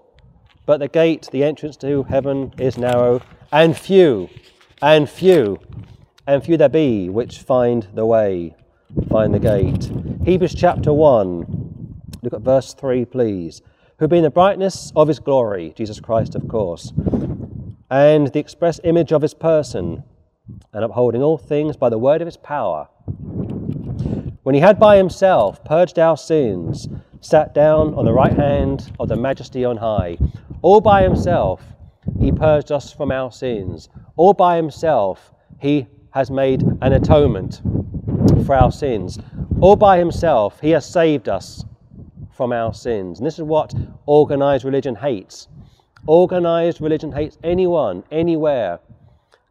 but the gate, the entrance to heaven is narrow, and few, and few, and few there be which find the way, find the gate. Hebrews chapter 1, look at verse 3, please. Who being the brightness of his glory, Jesus Christ, of course, and the express image of his person, and upholding all things by the word of his power. When he had by himself purged our sins, sat down on the right hand of the majesty on high. All by himself, he purged us from our sins. All by himself, he has made an atonement for our sins. All by himself, he has saved us from our sins. And this is what organized religion hates. Organized religion hates anyone, anywhere,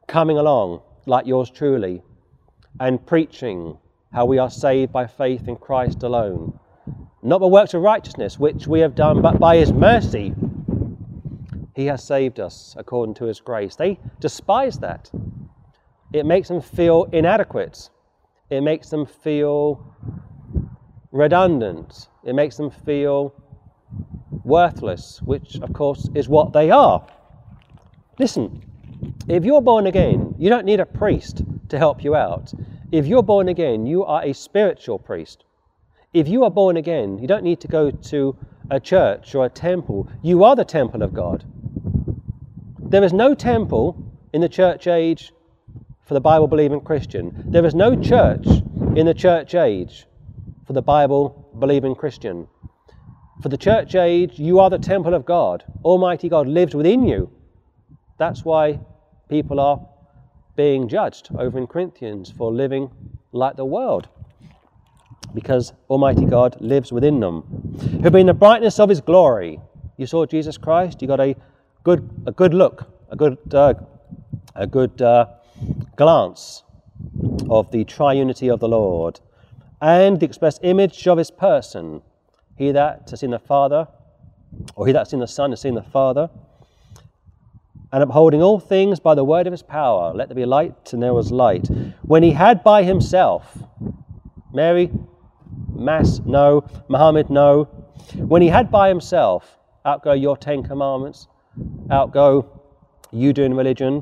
coming along like yours truly and preaching how we are saved by faith in Christ alone not by works of righteousness which we have done, but by his mercy. He has saved us according to his grace. They despise that. It makes them feel inadequate. It makes them feel redundant. It makes them feel worthless, which, of course, is what they are. Listen, if you're born again, you don't need a priest to help you out. If you're born again, you are a spiritual priest. If you are born again, you don't need to go to a church or a temple. You are the temple of God. There is no temple in the church age for the Bible believing Christian. There is no church in the church age for the Bible believing Christian. For the church age, you are the temple of God. Almighty God lives within you. That's why people are being judged over in Corinthians for living like the world because Almighty God lives within them. Who, being the brightness of His glory. You saw Jesus Christ. You got a good, a good look, a good, uh, a good uh, glance of the triunity of the Lord, and the express image of His person. He that has seen the Father, or he that's seen the Son has seen the Father. And upholding all things by the word of his power, let there be light, and there was light. When he had by himself, Mary Mass, no. Muhammad, no. When he had by himself, outgo your Ten Commandments, outgo you doing religion.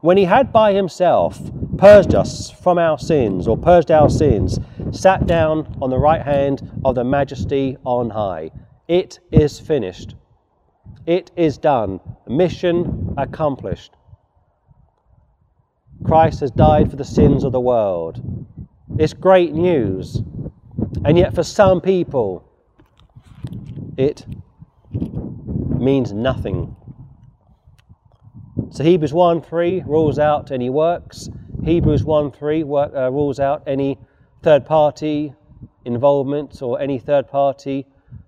When he had by himself purged us from our sins, or purged our sins, sat down on the right hand of the majesty on high. It is finished. It is done. Mission accomplished. Christ has died for the sins of the world. It's great news. And yet, for some people, it means nothing. So, Hebrews 1 3 rules out any works. Hebrews 1 3 work, uh, rules out any third party involvement or any third party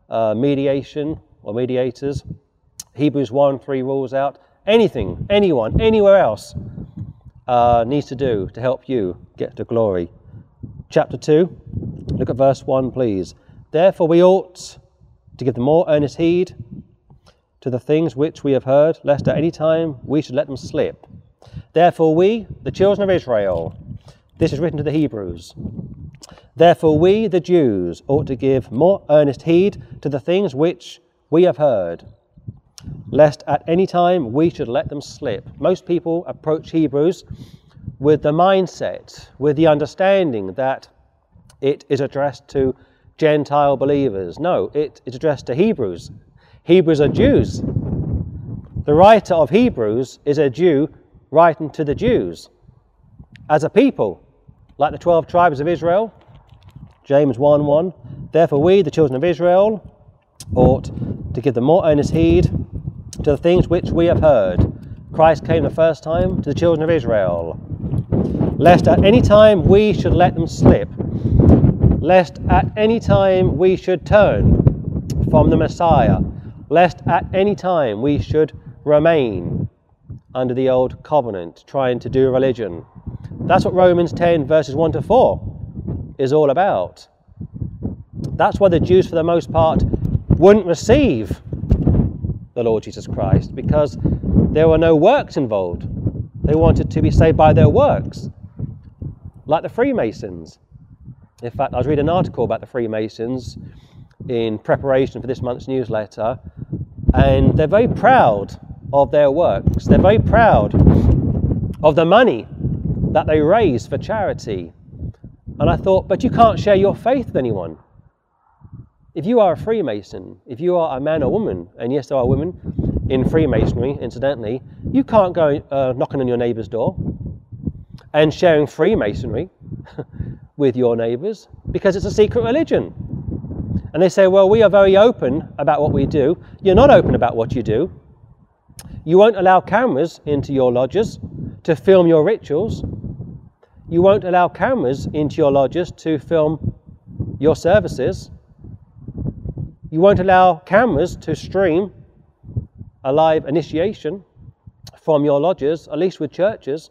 uh, mediation or mediators. Hebrews 1 3 rules out anything, anyone, anywhere else uh, needs to do to help you get to glory. Chapter 2 Look at verse 1, please. Therefore, we ought to give the more earnest heed to the things which we have heard, lest at any time we should let them slip. Therefore, we, the children of Israel, this is written to the Hebrews. Therefore, we, the Jews, ought to give more earnest heed to the things which we have heard, lest at any time we should let them slip. Most people approach Hebrews with the mindset, with the understanding that it is addressed to Gentile believers. No, it is addressed to Hebrews. Hebrews are Jews. The writer of Hebrews is a Jew writing to the Jews as a people, like the 12 tribes of Israel. James 1 1. Therefore, we, the children of Israel, ought to give the more earnest heed to the things which we have heard. Christ came the first time to the children of Israel, lest at any time we should let them slip lest at any time we should turn from the Messiah, lest at any time we should remain under the old covenant, trying to do religion. That's what Romans 10, verses 1 to 4 is all about. That's why the Jews, for the most part, wouldn't receive the Lord Jesus Christ because there were no works involved. They wanted to be saved by their works, like the Freemasons. In fact, I was reading an article about the Freemasons in preparation for this month's newsletter, and they're very proud of their works. They're very proud of the money that they raise for charity. And I thought, but you can't share your faith with anyone. If you are a Freemason, if you are a man or woman, and yes, there are women, in Freemasonry, incidentally, you can't go uh, knocking on your neighbour's door and sharing Freemasonry [LAUGHS] with your neighbours because it's a secret religion. And they say, well, we are very open about what we do. You're not open about what you do. You won't allow cameras into your lodges to film your rituals. You won't allow cameras into your lodges to film your services. You won't allow cameras to stream a live initiation from your lodges, at least with churches,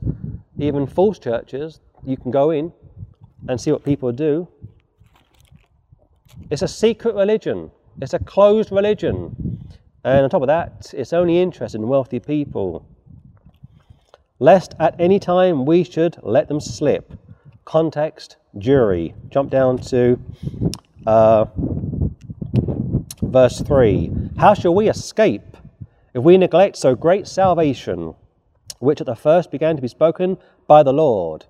even false churches. You can go in and see what people do. It's a secret religion, it's a closed religion. And on top of that, it's only interested in wealthy people. Lest at any time we should let them slip. Context, jury. Jump down to uh, verse 3. How shall we escape if we neglect so great salvation, which at the first began to be spoken by the Lord,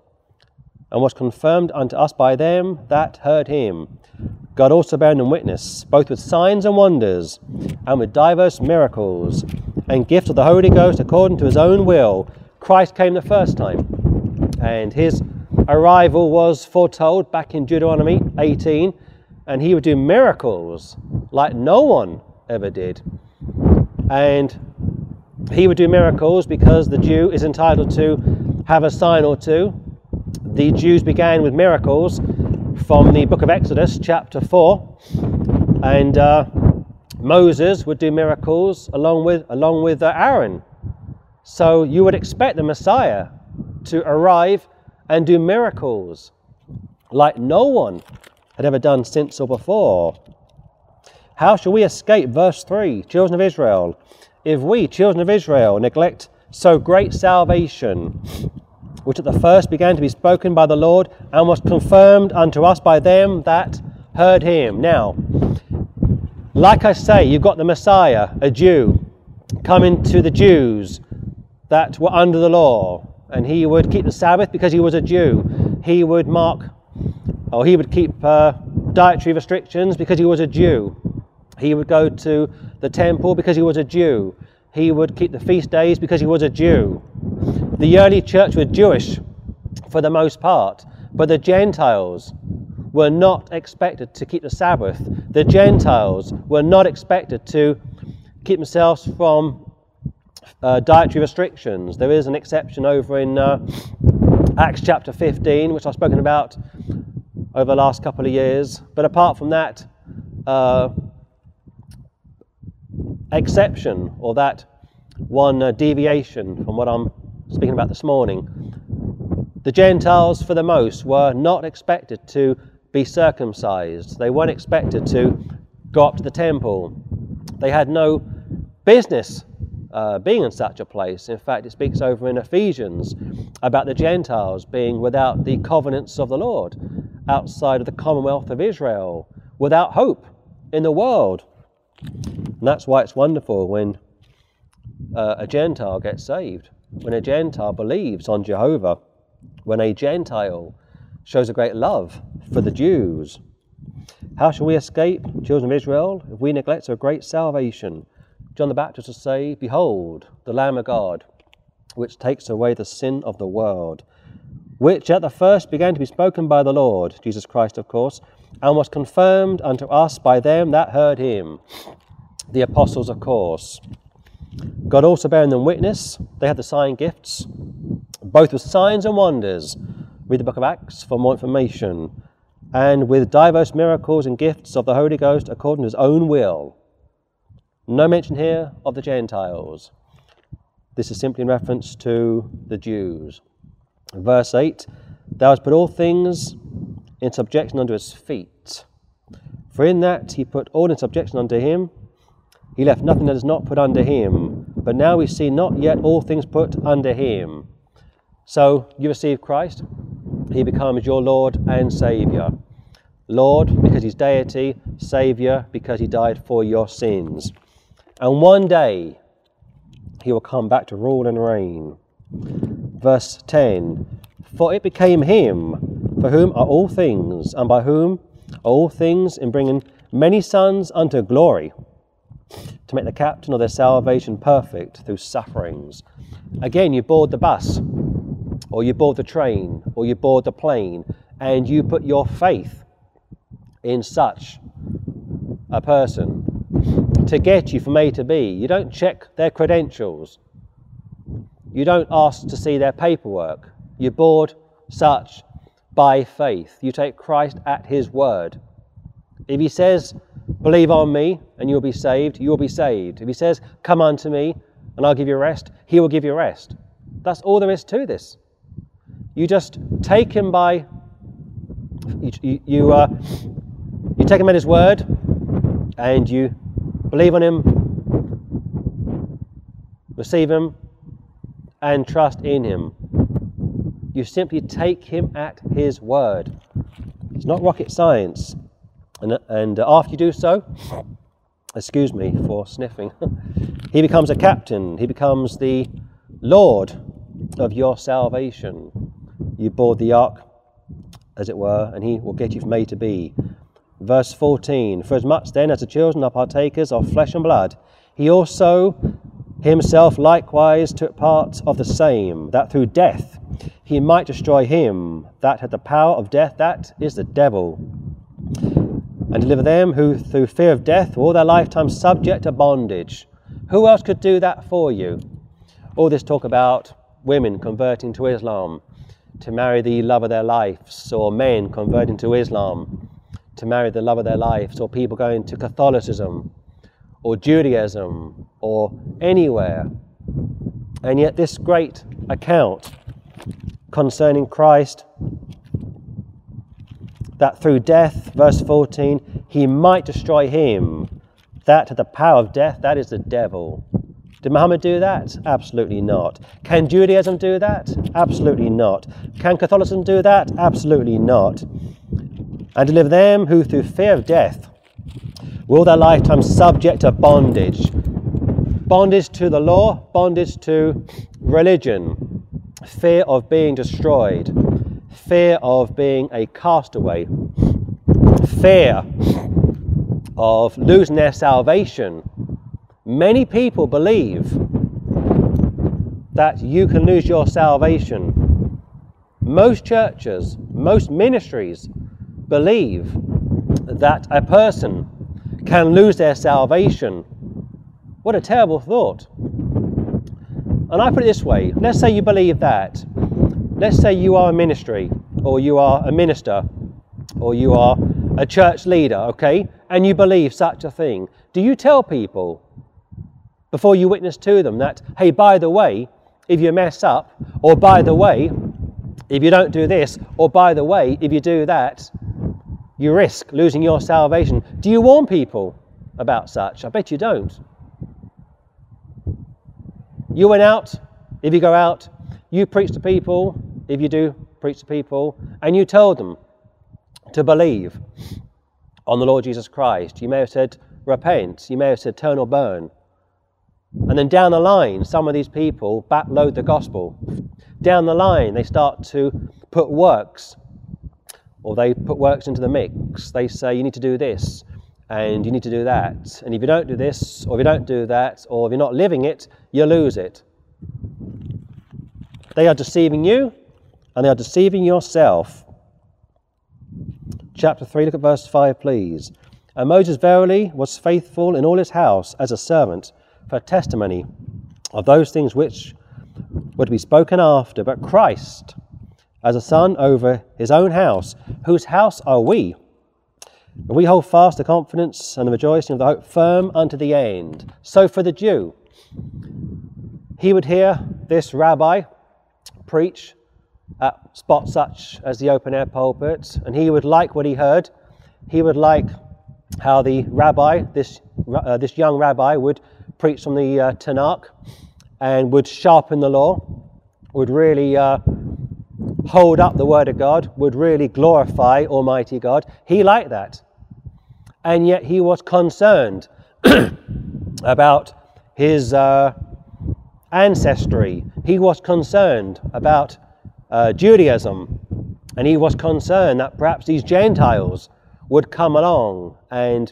and was confirmed unto us by them that heard him? God also bearing them witness, both with signs and wonders, and with diverse miracles, and gifts of the Holy Ghost according to his own will. Christ came the first time, and his arrival was foretold back in Deuteronomy 18, and he would do miracles like no one ever did. And he would do miracles because the Jew is entitled to have a sign or two. The Jews began with miracles from the book of Exodus, chapter 4. And uh, Moses would do miracles along with, along with uh, Aaron. So you would expect the Messiah to arrive and do miracles like no one had ever done since or before. How shall we escape? Verse 3 Children of Israel, if we, children of Israel, neglect so great salvation, which at the first began to be spoken by the Lord and was confirmed unto us by them that heard him. Now, like I say, you've got the Messiah, a Jew, coming to the Jews that were under the law, and he would keep the Sabbath because he was a Jew. He would mark, or he would keep uh, dietary restrictions because he was a Jew. He would go to the temple because he was a Jew. He would keep the feast days because he was a Jew. The early church was Jewish for the most part, but the Gentiles were not expected to keep the Sabbath. The Gentiles were not expected to keep themselves from uh, dietary restrictions. There is an exception over in uh, Acts chapter 15, which I've spoken about over the last couple of years. But apart from that uh, exception, or that one uh, deviation from what I'm speaking about this morning. The Gentiles, for the most, were not expected to be circumcised. They weren't expected to go up to the temple. They had no business uh, being in such a place. In fact, it speaks over in Ephesians about the Gentiles being without the covenants of the Lord, outside of the commonwealth of Israel, without hope in the world. And that's why it's wonderful when uh, a Gentile gets saved when a Gentile believes on Jehovah, when a Gentile shows a great love for the Jews. How shall we escape, children of Israel, if we neglect so great salvation? John the Baptist will say, Behold, the Lamb of God, which takes away the sin of the world, which at the first began to be spoken by the Lord, Jesus Christ, of course, and was confirmed unto us by them that heard him, the apostles, of course. God also bearing them witness, they had the sign gifts, both with signs and wonders. Read the book of Acts for more information. And with diverse miracles and gifts of the Holy Ghost according to his own will. No mention here of the Gentiles. This is simply in reference to the Jews. Verse 8 Thou hast put all things in subjection under his feet. For in that he put all in subjection unto him, he left nothing that is not put under him. But now we see not yet all things put under him. So you receive Christ, he becomes your Lord and Saviour. Lord, because he's deity, Saviour, because he died for your sins. And one day he will come back to rule and reign. Verse 10 For it became him, for whom are all things, and by whom are all things, in bringing many sons unto glory to make the captain of their salvation perfect through sufferings. Again, you board the bus, or you board the train, or you board the plane, and you put your faith in such a person to get you from A to B. You don't check their credentials. You don't ask to see their paperwork. You board such by faith. You take Christ at his word. If he says, Believe on me and you'll be saved, you'll be saved. If he says, Come unto me and I'll give you rest, he will give you rest. That's all there is to this. You just take him by, you, you, uh, you take him at his word and you believe on him, receive him, and trust in him. You simply take him at his word. It's not rocket science. And, and after you do so, excuse me for sniffing, [LAUGHS] he becomes a captain, he becomes the Lord of your salvation. You board the ark, as it were, and he will get you from A to B. Verse 14 For as much then as the children are partakers of flesh and blood, he also himself likewise took part of the same, that through death he might destroy him that had the power of death, that is the devil, and deliver them who through fear of death were all their lifetime subject to bondage. Who else could do that for you? All this talk about women converting to Islam to marry the love of their lives, or men converting to Islam to marry the love of their lives, or people going to Catholicism or Judaism or anywhere. And yet, this great account concerning Christ, that through death, verse 14, he might destroy him, that the power of death, that is the devil. Did Muhammad do that? Absolutely not. Can Judaism do that? Absolutely not. Can Catholicism do that? Absolutely not. And deliver them who through fear of death will their lifetime subject to bondage. Bondage to the law, bondage to religion, fear of being destroyed, fear of being a castaway, fear of losing their salvation. Many people believe that you can lose your salvation. Most churches, most ministries believe that a person can lose their salvation. What a terrible thought. And I put it this way let's say you believe that. Let's say you are a ministry, or you are a minister, or you are a church leader, okay, and you believe such a thing. Do you tell people before you witness to them that, hey, by the way, if you mess up, or by the way, if you don't do this, or by the way, if you do that, you risk losing your salvation. Do you warn people about such? I bet you don't. You went out, if you go out, you preach to people, if you do preach to people, and you told them to believe on the Lord Jesus Christ. You may have said, repent. You may have said, turn or burn. And then down the line, some of these people backload the gospel. Down the line, they start to put works or they put works into the mix. They say you need to do this and you need to do that. And if you don't do this, or if you don't do that, or if you're not living it, you lose it. They are deceiving you and they are deceiving yourself. Chapter 3, look at verse 5, please. And Moses verily was faithful in all his house as a servant for testimony of those things which were to be spoken after, but Christ as a son over his own house, whose house are we? And we hold fast the confidence and the rejoicing of the hope firm unto the end. So for the Jew, he would hear this rabbi preach at spots such as the open air pulpit, and he would like what he heard. He would like how the rabbi, this, uh, this young rabbi, would preach from the uh, Tanakh and would sharpen the law, would really uh, hold up the Word of God, would really glorify Almighty God. He liked that. And yet he was concerned [CLEARS THROAT] about his uh, ancestry. He was concerned about uh, Judaism. And he was concerned that perhaps these Gentiles would come along and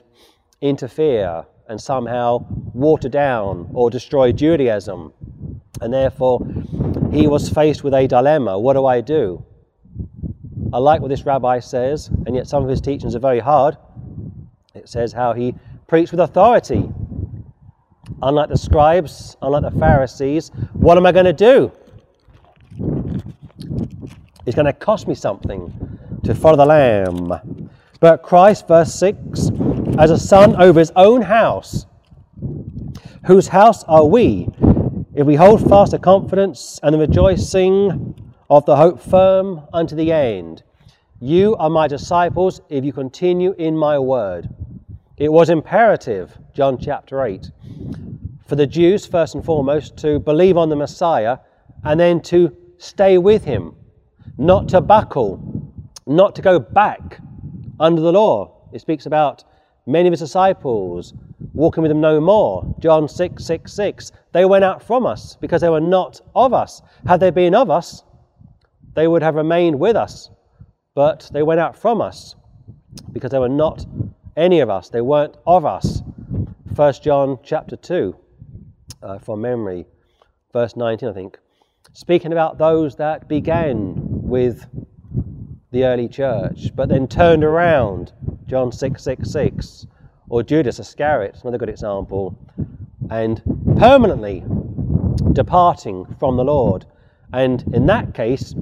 interfere and somehow water down or destroy Judaism. And therefore, he was faced with a dilemma what do I do? I like what this rabbi says, and yet some of his teachings are very hard. It says how he preached with authority. Unlike the scribes, unlike the Pharisees, what am I going to do? It's going to cost me something to follow the Lamb. But Christ, verse 6, as a son over his own house, whose house are we, if we hold fast the confidence and the rejoicing of the hope firm unto the end. You are my disciples if you continue in my word. It was imperative, John chapter 8, for the Jews, first and foremost, to believe on the Messiah and then to stay with him, not to buckle, not to go back under the law. It speaks about many of his disciples walking with him no more. John 6 6 6. They went out from us because they were not of us. Had they been of us, they would have remained with us. But they went out from us because they were not any of us. They weren't of us. 1 John chapter 2, uh, from memory, verse 19, I think, speaking about those that began with the early church, but then turned around, John 6 6 6, or Judas Iscariot, another good example, and permanently departing from the Lord. And in that case,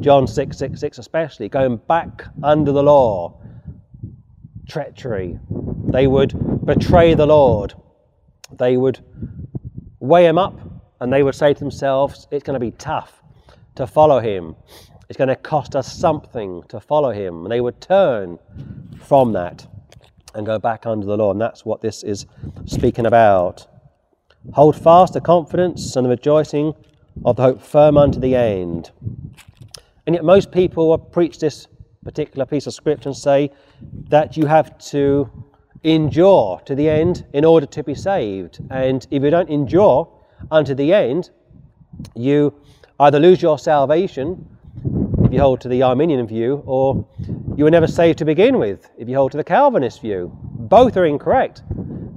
John 6 6 6 especially, going back under the law, treachery. They would betray the Lord. They would weigh him up and they would say to themselves, It's going to be tough to follow him. It's going to cost us something to follow him. And they would turn from that and go back under the law. And that's what this is speaking about. Hold fast the confidence and the rejoicing of the hope firm unto the end. And yet, most people preach this particular piece of scripture and say that you have to endure to the end in order to be saved. And if you don't endure unto the end, you either lose your salvation if you hold to the Arminian view, or you were never saved to begin with if you hold to the Calvinist view. Both are incorrect.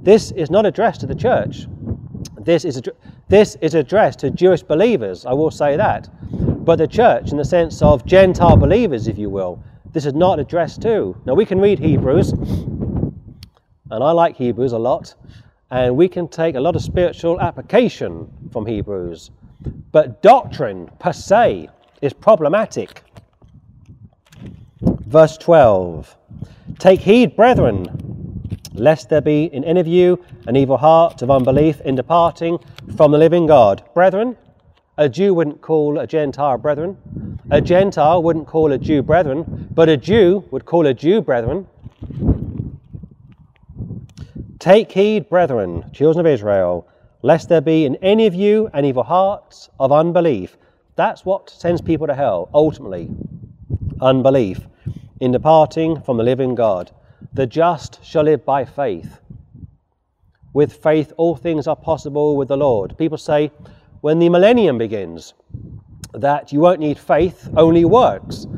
This is not addressed to the church. This is, ad- this is addressed to Jewish believers, I will say that. But the church, in the sense of Gentile believers, if you will, this is not addressed to. Now, we can read Hebrews, and I like Hebrews a lot, and we can take a lot of spiritual application from Hebrews. But doctrine per se is problematic. Verse 12 Take heed, brethren, lest there be in any of you an evil heart of unbelief in departing from the living God. Brethren, a Jew wouldn't call a Gentile brethren. A Gentile wouldn't call a Jew brethren, but a Jew would call a Jew brethren. Take heed, brethren, children of Israel, lest there be in any of you an evil heart of unbelief. That's what sends people to hell, ultimately. Unbelief in departing from the living God. The just shall live by faith. With faith, all things are possible with the Lord. People say, when the millennium begins, that you won't need faith, only works.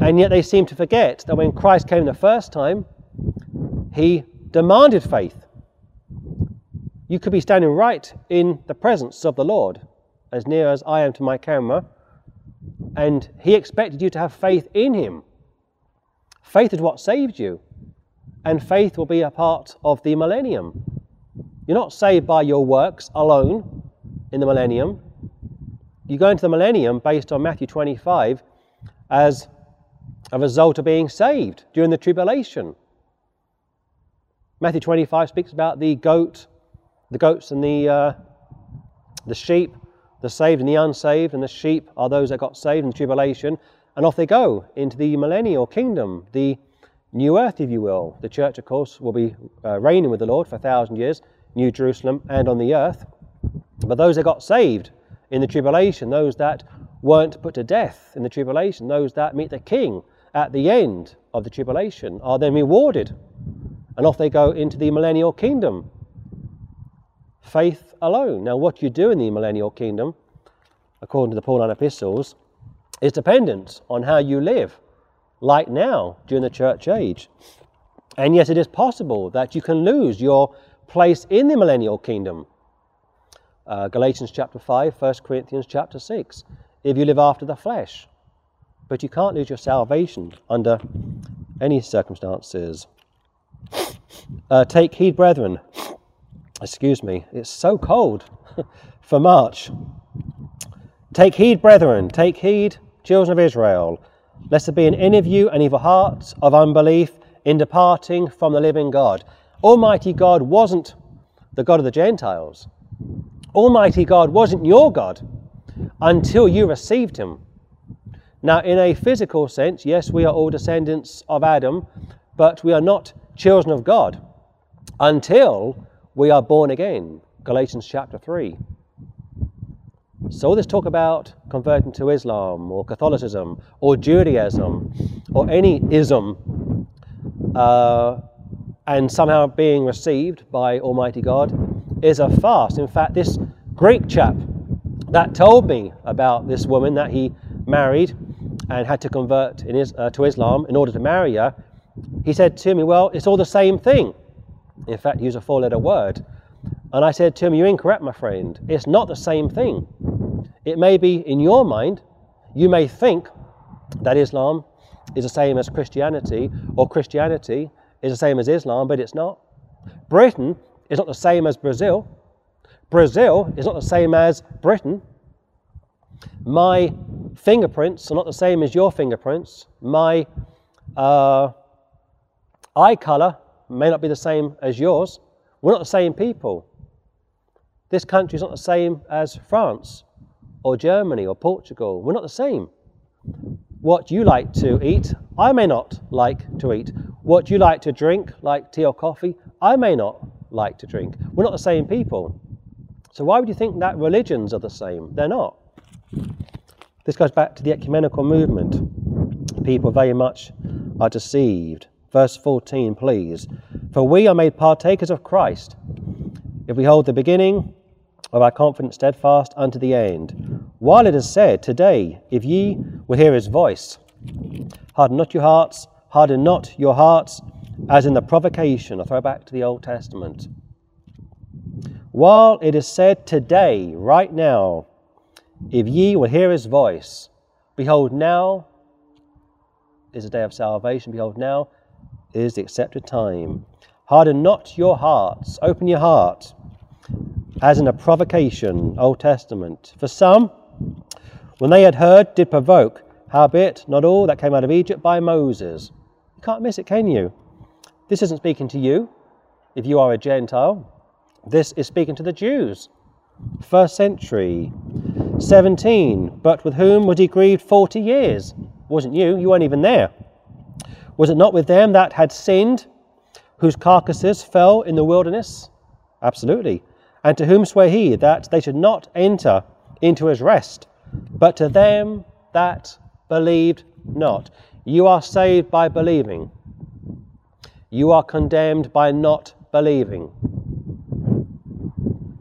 And yet they seem to forget that when Christ came the first time, he demanded faith. You could be standing right in the presence of the Lord, as near as I am to my camera, and he expected you to have faith in him. Faith is what saved you, and faith will be a part of the millennium. You're not saved by your works alone in the millennium. You go into the millennium based on Matthew 25 as a result of being saved during the tribulation. Matthew 25 speaks about the goat, the goats and the, uh, the sheep, the saved and the unsaved, and the sheep are those that got saved in the tribulation, and off they go into the millennial kingdom, the new earth, if you will. The church, of course, will be uh, reigning with the Lord for a thousand years, New Jerusalem and on the earth. But those that got saved in the tribulation, those that weren't put to death in the tribulation, those that meet the king at the end of the tribulation, are then rewarded. And off they go into the millennial kingdom. Faith alone. Now, what you do in the millennial kingdom, according to the Pauline epistles, is dependent on how you live, like now during the church age. And yet, it is possible that you can lose your place in the millennial kingdom. Uh, Galatians chapter 5, 1 Corinthians chapter 6. If you live after the flesh, but you can't lose your salvation under any circumstances. Uh, take heed, brethren. Excuse me, it's so cold [LAUGHS] for March. Take heed, brethren, take heed, children of Israel, lest there be in any of you an evil heart of unbelief in departing from the living God. Almighty God wasn't the God of the Gentiles. Almighty God wasn't your God until you received Him. Now, in a physical sense, yes, we are all descendants of Adam, but we are not children of God until we are born again. Galatians chapter 3. So, all this talk about converting to Islam or Catholicism or Judaism or any ism uh, and somehow being received by Almighty God is a farce. In fact, this Greek chap that told me about this woman that he married and had to convert uh, to Islam in order to marry her, he said to me, Well, it's all the same thing. In fact, use a four letter word. And I said to him, You're incorrect, my friend. It's not the same thing. It may be in your mind, you may think that Islam is the same as Christianity, or Christianity is the same as Islam, but it's not. Britain is not the same as Brazil. Brazil is not the same as Britain. My fingerprints are not the same as your fingerprints. My uh, eye color may not be the same as yours. We're not the same people. This country is not the same as France or Germany or Portugal. We're not the same. What you like to eat, I may not like to eat. What you like to drink, like tea or coffee, I may not like to drink. We're not the same people. So why would you think that religions are the same? They're not. This goes back to the ecumenical movement. People very much are deceived. Verse 14, please. For we are made partakers of Christ if we hold the beginning of our confidence steadfast unto the end. While it is said, Today, if ye will hear his voice, harden not your hearts, harden not your hearts, as in the provocation. I throw back to the Old Testament. While it is said, Today, right now, if ye will hear his voice, behold, now is the day of salvation. Behold, now is the accepted time. Harden not your hearts, open your heart, as in a provocation, Old Testament. For some, when they had heard, did provoke, howbeit not all that came out of Egypt by Moses. You can't miss it, can you? This isn't speaking to you, if you are a Gentile. This is speaking to the Jews. First century. 17. But with whom was he grieved 40 years? Wasn't you, you weren't even there. Was it not with them that had sinned, whose carcasses fell in the wilderness? Absolutely. And to whom sware he that they should not enter into his rest, but to them that believed not? You are saved by believing. You are condemned by not believing.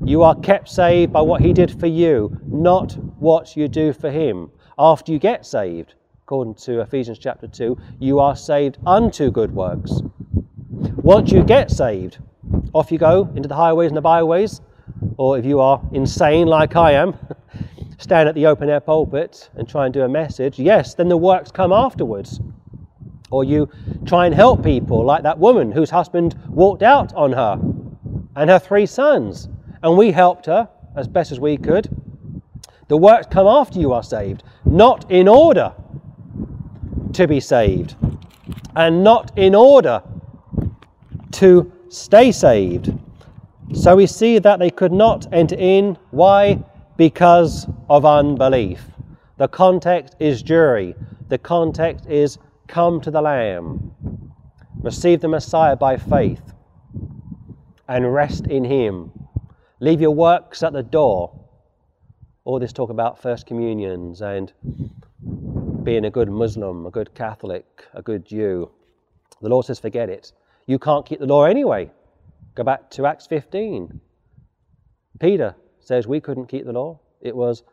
You are kept saved by what he did for you, not what you do for him. After you get saved, according to Ephesians chapter 2, you are saved unto good works. Once you get saved, off you go into the highways and the byways, or if you are insane like I am, [LAUGHS] stand at the open air pulpit and try and do a message, yes, then the works come afterwards. Or you try and help people, like that woman whose husband walked out on her and her three sons and we helped her as best as we could. The works come after you are saved, not in order to be saved, and not in order to stay saved. So we see that they could not enter in. Why? Because of unbelief. The context is Jewry. The context is come to the Lamb, receive the Messiah by faith, and rest in Him. Leave your works at the door. All this talk about first communions and being a good Muslim, a good Catholic, a good Jew. The law says, forget it. You can't keep the law anyway. Go back to Acts 15. Peter says we couldn't keep the law. It was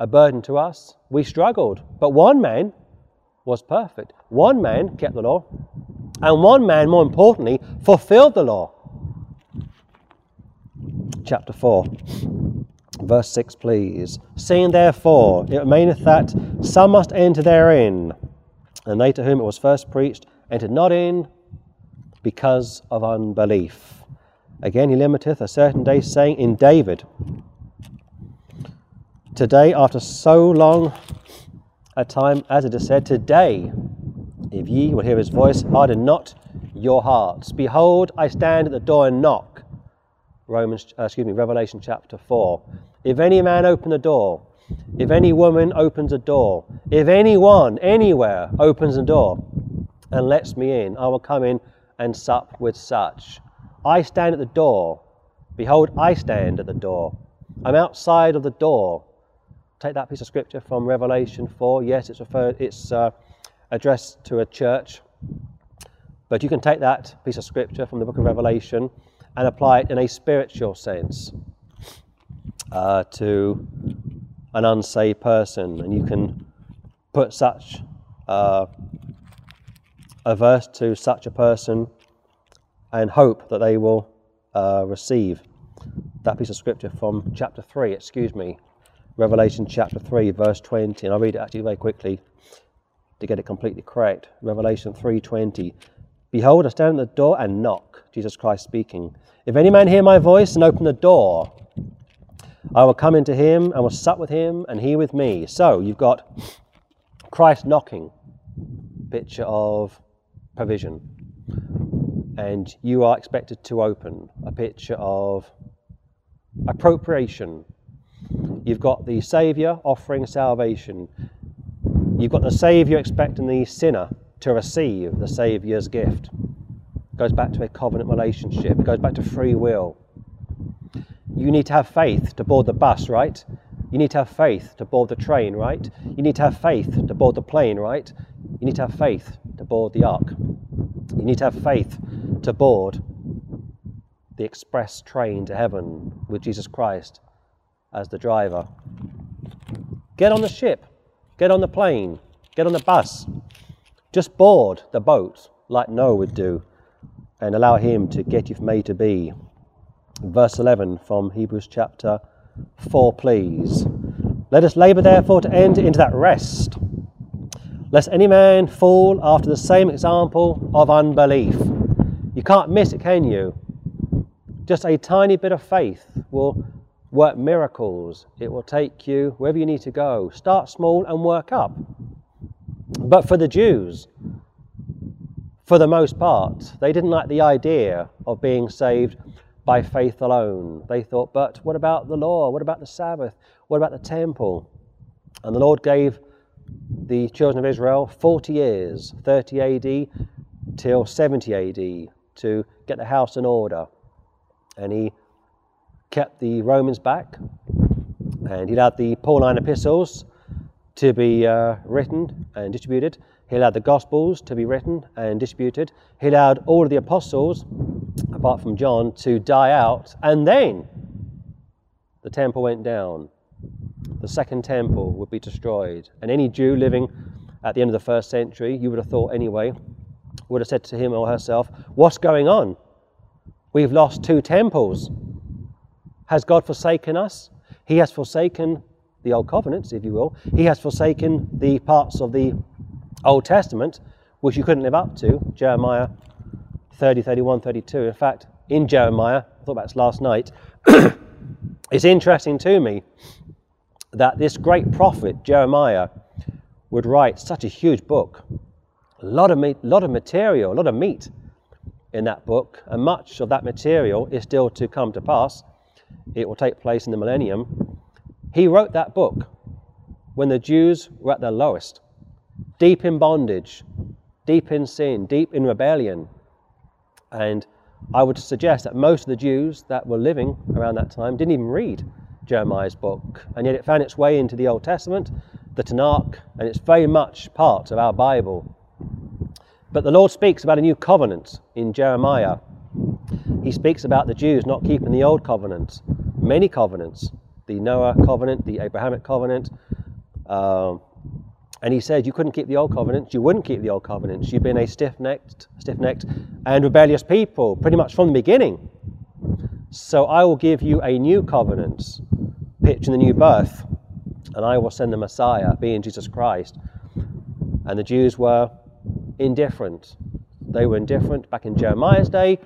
a burden to us. We struggled. But one man was perfect. One man kept the law. And one man, more importantly, fulfilled the law. chapter 4. Verse 6, please. Seeing therefore it remaineth that some must enter therein, and they to whom it was first preached entered not in because of unbelief. Again, he limiteth a certain day, saying, In David, today, after so long a time, as it is said, Today, if ye will hear his voice, harden not your hearts. Behold, I stand at the door and knock. Romans, uh, excuse me, Revelation chapter 4. If any man open the door, if any woman opens a door, if anyone anywhere opens a door and lets me in, I will come in and sup with such. I stand at the door. Behold, I stand at the door. I'm outside of the door. Take that piece of scripture from Revelation 4. Yes, it's, referred, it's uh, addressed to a church. But you can take that piece of scripture from the book of Revelation and apply it in a spiritual sense uh, to an unsaved person. And you can put such uh, a verse to such a person and hope that they will uh, receive that piece of scripture from chapter 3, excuse me, Revelation chapter 3, verse 20. And I'll read it actually very quickly to get it completely correct. Revelation 3:20. Behold, I stand at the door and knock. Jesus Christ speaking. If any man hear my voice and open the door, I will come into him and will sup with him and he with me. So you've got Christ knocking, picture of provision. And you are expected to open a picture of appropriation. You've got the Saviour offering salvation. You've got the Saviour expecting the sinner to receive the Saviour's gift. Goes back to a covenant relationship, it goes back to free will. You need to have faith to board the bus, right? You need to have faith to board the train, right? You need to have faith to board the plane, right? You need to have faith to board the ark. You need to have faith to board the express train to heaven with Jesus Christ as the driver. Get on the ship, get on the plane, get on the bus. Just board the boat like Noah would do and allow him to get you from A to B. Verse 11 from Hebrews chapter 4, please. Let us labour therefore to enter into that rest lest any man fall after the same example of unbelief. You can't miss it, can you? Just a tiny bit of faith will work miracles. It will take you wherever you need to go. Start small and work up. But for the Jews, for the most part, they didn't like the idea of being saved by faith alone. They thought, but what about the law? What about the Sabbath? What about the temple? And the Lord gave the children of Israel 40 years, 30 AD till 70 AD, to get the house in order. And he kept the Romans back, and he allowed the Pauline epistles to be uh, written and distributed. He allowed the Gospels to be written and distributed. He allowed all of the apostles, apart from John, to die out, and then the temple went down the second temple would be destroyed. And any Jew living at the end of the first century, you would have thought anyway, would have said to him or herself, What's going on? We've lost two temples. Has God forsaken us? He has forsaken the Old Covenants, if you will. He has forsaken the parts of the Old Testament which you couldn't live up to. Jeremiah 30, 31, 32. In fact, in Jeremiah, I thought about this last night, [COUGHS] it's interesting to me that this great prophet, Jeremiah, would write such a huge book. A lot of, meat, lot of material, a lot of meat in that book, and much of that material is still to come to pass. It will take place in the millennium. He wrote that book when the Jews were at their lowest, deep in bondage, deep in sin, deep in rebellion. And I would suggest that most of the Jews that were living around that time didn't even read Jeremiah's book, and yet it found its way into the Old Testament, the Tanakh, and it's very much part of our Bible. But the Lord speaks about a new covenant in Jeremiah. He speaks about the Jews not keeping the old covenant, many covenants, the Noah covenant, the Abrahamic covenant. Um, and he said, You couldn't keep the old covenants, you wouldn't keep the old covenants. You've been a stiff necked, stiff necked, and rebellious people pretty much from the beginning. So I will give you a new covenant, picturing the new birth, and I will send the Messiah, being Jesus Christ. And the Jews were indifferent. They were indifferent back in Jeremiah's day,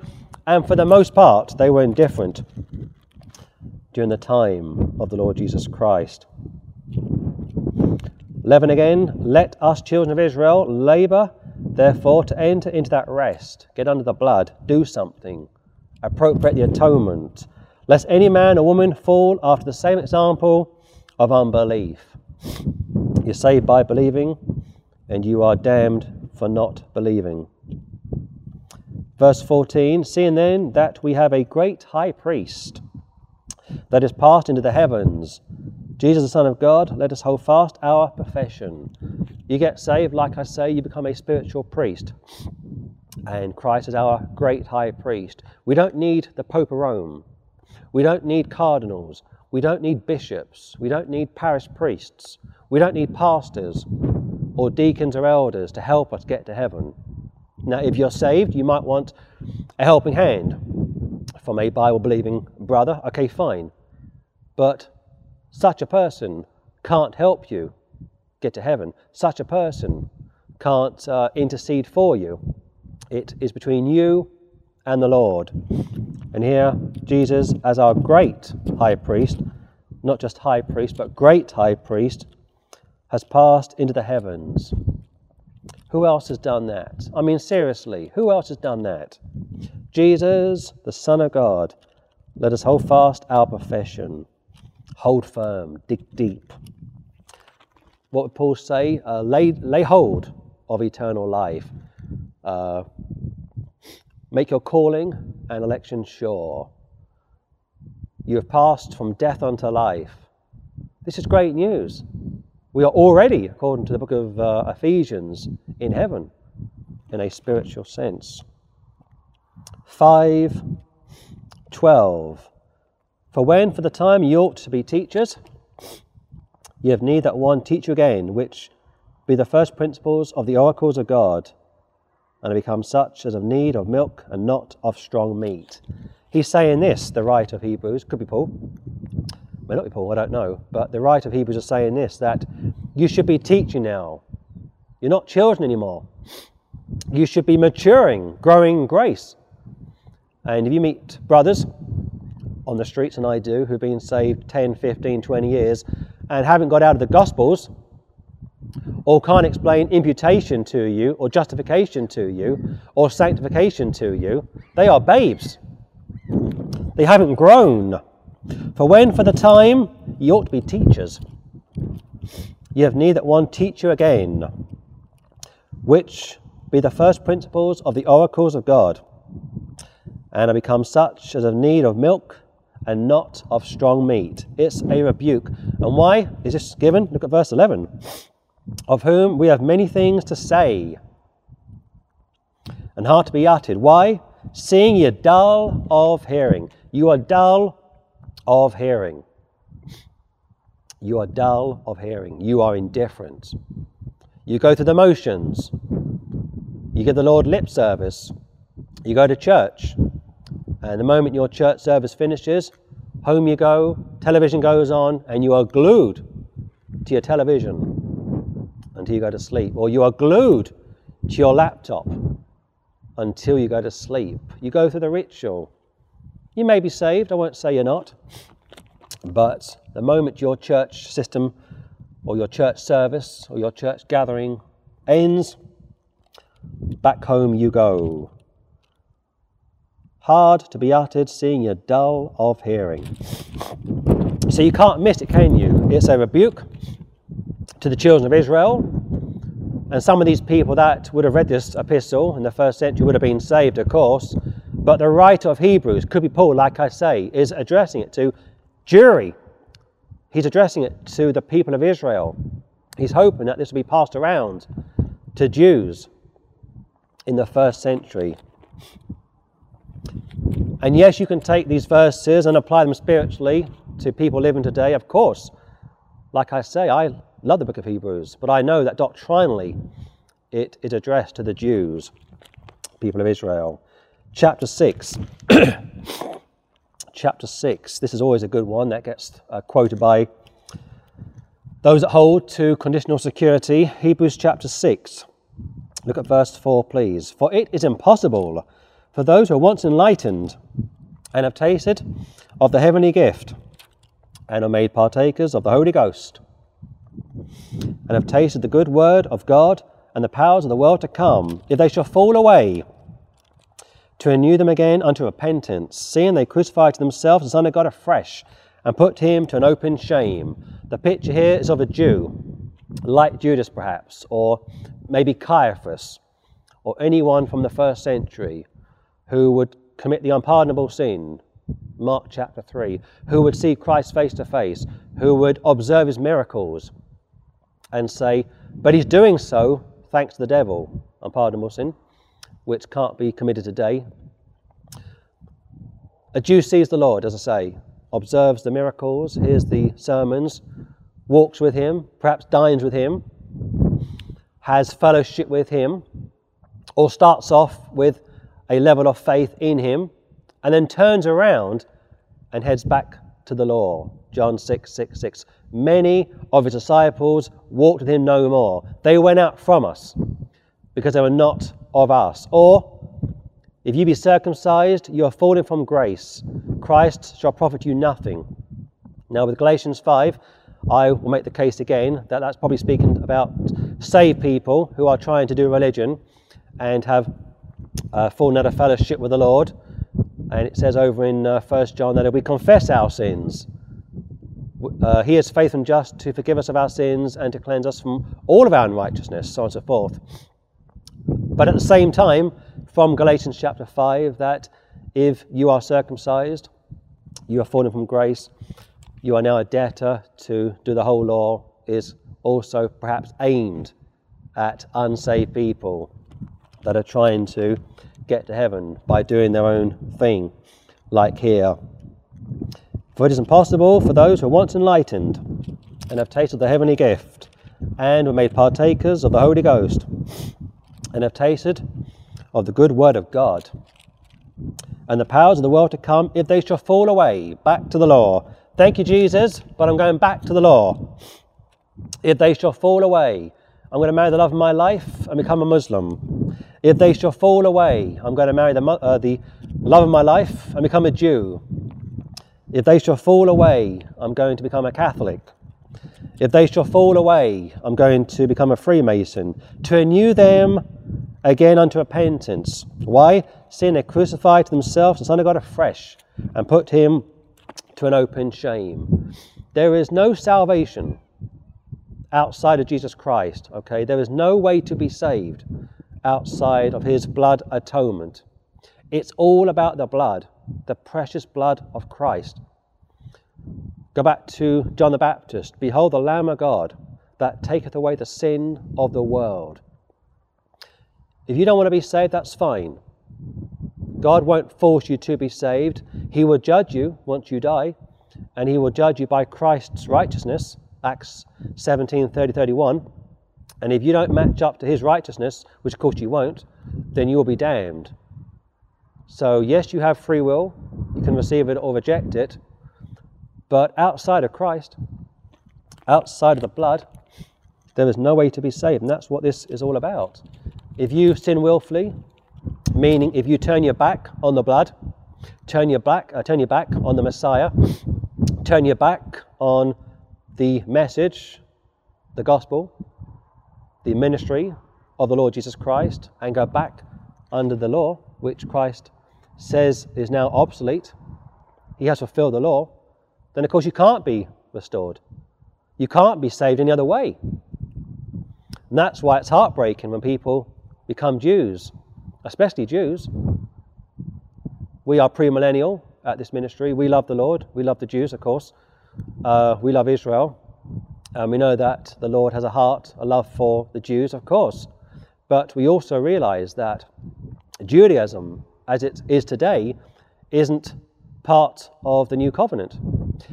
and for the most part, they were indifferent during the time of the Lord Jesus Christ. 11 again, let us children of Israel labour, therefore, to enter into that rest, get under the blood, do something, appropriate the atonement, lest any man or woman fall after the same example of unbelief. You're saved by believing, and you are damned for not believing. Verse 14 Seeing then that we have a great high priest that is passed into the heavens, Jesus, the Son of God, let us hold fast our profession. You get saved, like I say, you become a spiritual priest. And Christ is our great high priest. We don't need the Pope of Rome. We don't need cardinals. We don't need bishops. We don't need parish priests. We don't need pastors or deacons or elders to help us get to heaven. Now, if you're saved, you might want a helping hand from a Bible believing brother. Okay, fine. But such a person can't help you get to heaven. Such a person can't uh, intercede for you. It is between you and the Lord. And here, Jesus, as our great high priest, not just high priest, but great high priest, has passed into the heavens. Who else has done that? I mean, seriously, who else has done that? Jesus, the Son of God. Let us hold fast our profession. Hold firm, dig deep. What would Paul say? Uh, lay, lay hold of eternal life. Uh, make your calling and election sure. You have passed from death unto life. This is great news. We are already, according to the book of uh, Ephesians, in heaven in a spiritual sense. 5 12. For when for the time ye ought to be teachers, ye have need that one teach you again, which be the first principles of the oracles of God, and become such as have need of milk and not of strong meat. He's saying this, the writer of Hebrews, could be Paul, may not be Paul, I don't know, but the writer of Hebrews is saying this that you should be teaching now. You're not children anymore. You should be maturing, growing grace. And if you meet brothers on the streets, and I do, who've been saved 10, 15, 20 years and haven't got out of the Gospels, or can't explain imputation to you, or justification to you, or sanctification to you, they are babes. They haven't grown. For when for the time ye ought to be teachers, ye have need that one teach you again, which be the first principles of the oracles of God, and are become such as have need of milk and not of strong meat. It's a rebuke. And why is this given? Look at verse 11. Of whom we have many things to say and hard to be uttered. Why? Seeing ye dull of hearing. You are dull of hearing. You are dull of hearing. You are indifferent. You go through the motions. You give the Lord lip service. You go to church. And the moment your church service finishes, home you go, television goes on, and you are glued to your television until you go to sleep. Or you are glued to your laptop until you go to sleep. You go through the ritual. You may be saved, I won't say you're not, but the moment your church system or your church service or your church gathering ends, back home you go hard to be uttered, seeing you're dull of hearing. So you can't miss it, can you? It's a rebuke to the children of Israel. And some of these people that would have read this epistle in the first century would have been saved, of course. But the writer of Hebrews, could be Paul, like I say, is addressing it to Jewry. He's addressing it to the people of Israel. He's hoping that this will be passed around to Jews in the first century. And yes, you can take these verses and apply them spiritually to people living today, of course. Like I say, I love the book of Hebrews, but I know that doctrinally it is addressed to the Jews, people of Israel. Chapter 6. [COUGHS] chapter 6. This is always a good one that gets uh, quoted by those that hold to conditional security. Hebrews chapter 6. Look at verse 4, please. For it is impossible for those who are once enlightened and have tasted of the heavenly gift and are made partakers of the Holy Ghost and have tasted the good word of God and the powers of the world to come, if they shall fall away, to renew them again unto repentance, seeing they crucify to themselves the Son of God afresh, and put him to an open shame. The picture here is of a Jew, like Judas perhaps, or maybe Caiaphas, or anyone from the first century who would commit the unpardonable sin, Mark chapter 3, who would see Christ face to face, who would observe his miracles and say, but he's doing so thanks to the devil, unpardonable sin, which can't be committed today. A Jew sees the Lord, as I say, observes the miracles, hears the sermons, walks with him, perhaps dines with him, has fellowship with him, or starts off with a level of faith in him, and then turns around and heads back to the law. John 6 6 6. Many of his disciples walked with him no more. They went out from us because they were not of us. Or, if you be circumcised, you are fallen from grace. Christ shall profit you nothing. Now, with Galatians 5, I will make the case again that that's probably speaking about saved people who are trying to do religion and have uh, fallen out of fellowship with the Lord. And it says over in uh, 1 John that if we confess our sins, uh, he is faithful and just to forgive us of our sins and to cleanse us from all of our unrighteousness, so on and so forth. But at the same time, from Galatians chapter 5, that if you are circumcised, you are fallen from grace, you are now a debtor to do the whole law, is also perhaps aimed at unsaved people that are trying to get to heaven by doing their own thing, like here. For it is impossible for those who are once enlightened and have tasted the heavenly gift and were made partakers of the Holy Ghost and have tasted of the good word of God and the powers of the world to come, if they shall fall away back to the law. Thank you, Jesus, but I'm going back to the law. If they shall fall away, I'm going to marry the love of my life and become a Muslim. If they shall fall away, I'm going to marry the, uh, the love of my life and become a Jew. If they shall fall away, I'm going to become a Catholic. If they shall fall away, I'm going to become a Freemason. To renew them again unto repentance. Why? Seeing they crucified to themselves the Son of God afresh and put him to an open shame. There is no salvation outside of Jesus Christ, okay? There is no way to be saved outside of his blood atonement. It's all about the blood the precious blood of Christ. Go back to John the Baptist. Behold the Lamb of God that taketh away the sin of the world. If you don't want to be saved, that's fine. God won't force you to be saved. He will judge you once you die, and He will judge you by Christ's righteousness, Acts 17 30 31. And if you don't match up to His righteousness, which of course you won't, then you will be damned. So, yes, you have free will, you can receive it or reject it, but outside of Christ, outside of the blood, there is no way to be saved, and that's what this is all about. If you sin willfully, meaning if you turn your back on the blood, turn your back, uh, turn your back on the Messiah, turn your back on the message, the gospel, the ministry of the Lord Jesus Christ, and go back under the law, which Christ says is now obsolete, he has fulfilled the law, then of course you can't be restored. You can't be saved any other way. And that's why it's heartbreaking when people become Jews, especially Jews. We are premillennial at this ministry. We love the Lord. We love the Jews, of course. Uh, we love Israel. And we know that the Lord has a heart, a love for the Jews, of course. But we also realize that Judaism as it is today isn't part of the new covenant.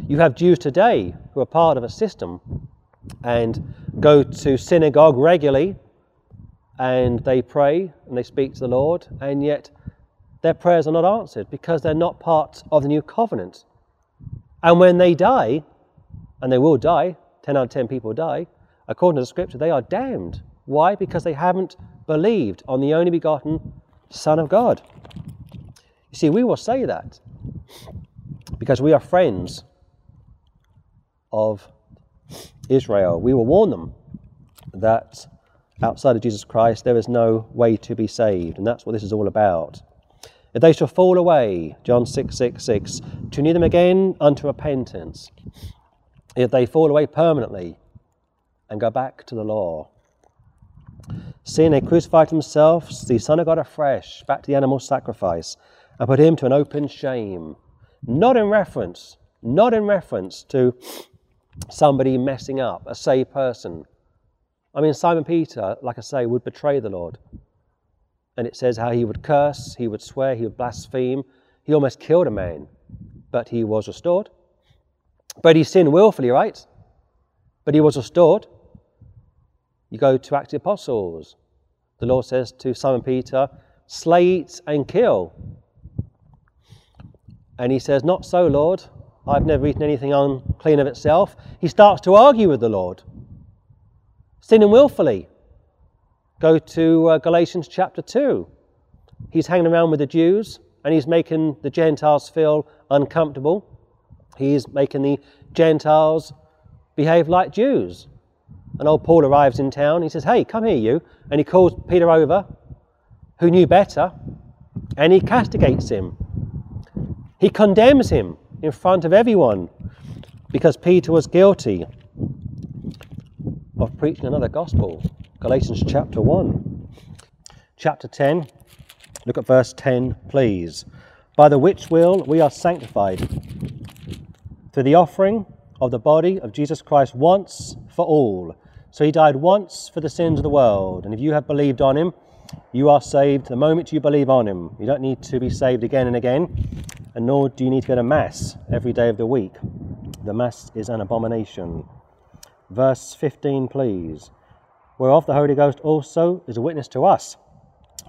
You have Jews today who are part of a system and go to synagogue regularly and they pray and they speak to the Lord, and yet their prayers are not answered because they're not part of the new covenant. And when they die, and they will die, 10 out of 10 people die, according to the scripture, they are damned. Why? Because they haven't believed on the only begotten Son of God. You see, we will say that because we are friends of Israel. We will warn them that outside of Jesus Christ there is no way to be saved, and that's what this is all about. If they shall fall away, John 6 6 6, to lead them again unto repentance. If they fall away permanently and go back to the law. Seeing they crucified themselves, the Son of God afresh, back to the animal sacrifice, and put him to an open shame. Not in reference, not in reference to somebody messing up, a saved person. I mean, Simon Peter, like I say, would betray the Lord. And it says how he would curse, he would swear, he would blaspheme. He almost killed a man, but he was restored. But he sinned willfully, right? But he was restored. You go to Acts of Apostles. The Lord says to Simon Peter, slay, eat, and kill. And he says, Not so, Lord. I've never eaten anything unclean of itself. He starts to argue with the Lord, sinning willfully. Go to uh, Galatians chapter 2. He's hanging around with the Jews and he's making the Gentiles feel uncomfortable. He's making the Gentiles behave like Jews. And old Paul arrives in town. He says, Hey, come here, you. And he calls Peter over, who knew better, and he castigates him. He condemns him in front of everyone because Peter was guilty of preaching another gospel. Galatians chapter 1. Chapter 10, look at verse 10, please. By the which will we are sanctified through the offering of the body of Jesus Christ once for all. So he died once for the sins of the world. And if you have believed on him, you are saved the moment you believe on him. You don't need to be saved again and again, and nor do you need to go to Mass every day of the week. The Mass is an abomination. Verse 15, please whereof the Holy Ghost also is a witness to us.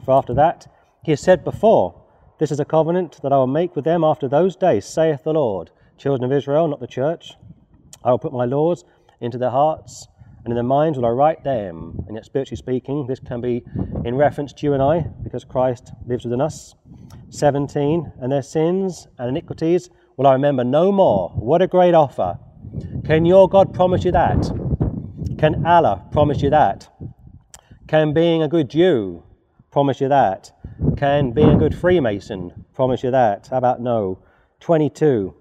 For after that, he has said before, This is a covenant that I will make with them after those days, saith the Lord. Children of Israel, not the church. I will put my laws into their hearts, and in their minds will I write them. And yet, spiritually speaking, this can be in reference to you and I, because Christ lives within us. 17, and their sins and iniquities will I remember no more. What a great offer. Can your God promise you that? Can Allah promise you that? Can being a good Jew promise you that? Can being a good Freemason promise you that? How about no? 22.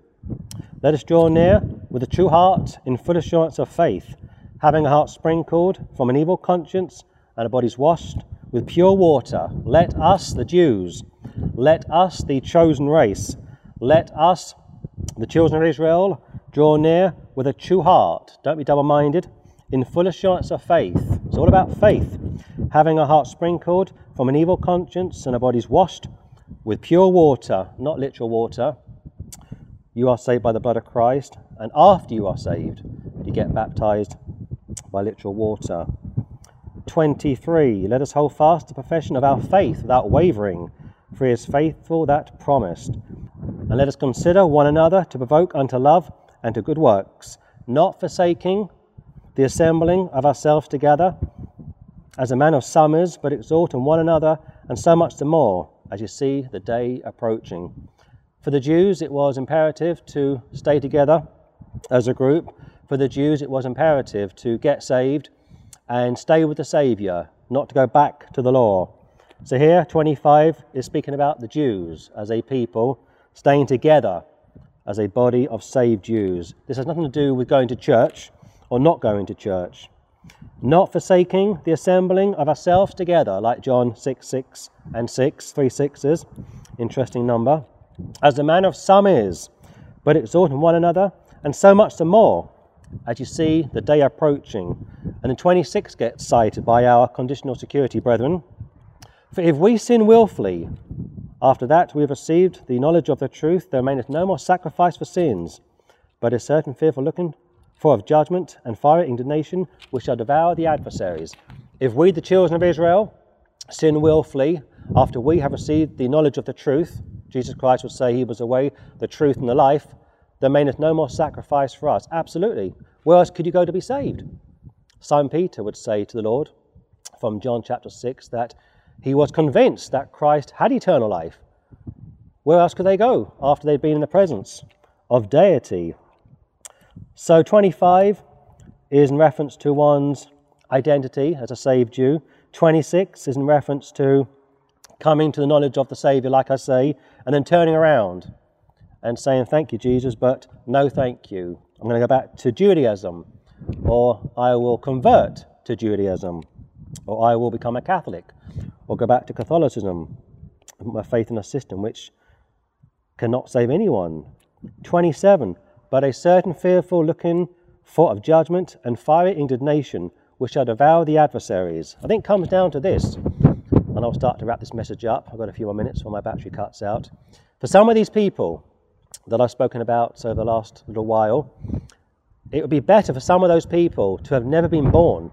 Let us draw near with a true heart in full assurance of faith, having a heart sprinkled from an evil conscience and a bodies washed with pure water. Let us, the Jews, let us, the chosen race, let us, the children of Israel, draw near with a true heart. Don't be double minded in full assurance of faith. It's all about faith. Having our hearts sprinkled from an evil conscience and our bodies washed with pure water, not literal water. You are saved by the blood of Christ, and after you are saved, you get baptized by literal water. 23. Let us hold fast the profession of our faith without wavering, for he is faithful that promised. And let us consider one another to provoke unto love and to good works, not forsaking the assembling of ourselves together, as a man of summers, but exhorting one another, and so much the more as you see the day approaching. For the Jews, it was imperative to stay together as a group. For the Jews, it was imperative to get saved and stay with the Saviour, not to go back to the law. So here, 25 is speaking about the Jews as a people staying together as a body of saved Jews. This has nothing to do with going to church or not going to church. Not forsaking the assembling of ourselves together, like John 6 6 and 6, three sixes, interesting number, as the man of some is, but exhorting one another, and so much the more, as you see the day approaching. And the 26 gets cited by our conditional security brethren. For if we sin wilfully, after that we have received the knowledge of the truth, there remaineth no more sacrifice for sins, but a certain fearful looking for of judgment and fiery indignation which shall devour the adversaries. If we, the children of Israel, sin wilfully, after we have received the knowledge of the truth, Jesus Christ would say he was the way, the truth, and the life, there remaineth no more sacrifice for us. Absolutely. Where else could you go to be saved? Simon Peter would say to the Lord from John chapter 6 that he was convinced that Christ had eternal life. Where else could they go after they'd been in the presence of deity? So 25 is in reference to one's identity as a saved Jew. 26 is in reference to coming to the knowledge of the Saviour, like I say, and then turning around and saying, Thank you, Jesus, but no thank you. I'm going to go back to Judaism, or I will convert to Judaism, or I will become a Catholic, or go back to Catholicism, my faith in a system which cannot save anyone. 27. But a certain fearful looking for of judgment and fiery indignation which shall devour the adversaries. I think comes down to this, and I'll start to wrap this message up. I've got a few more minutes before my battery cuts out. For some of these people that I've spoken about over the last little while, it would be better for some of those people to have never been born.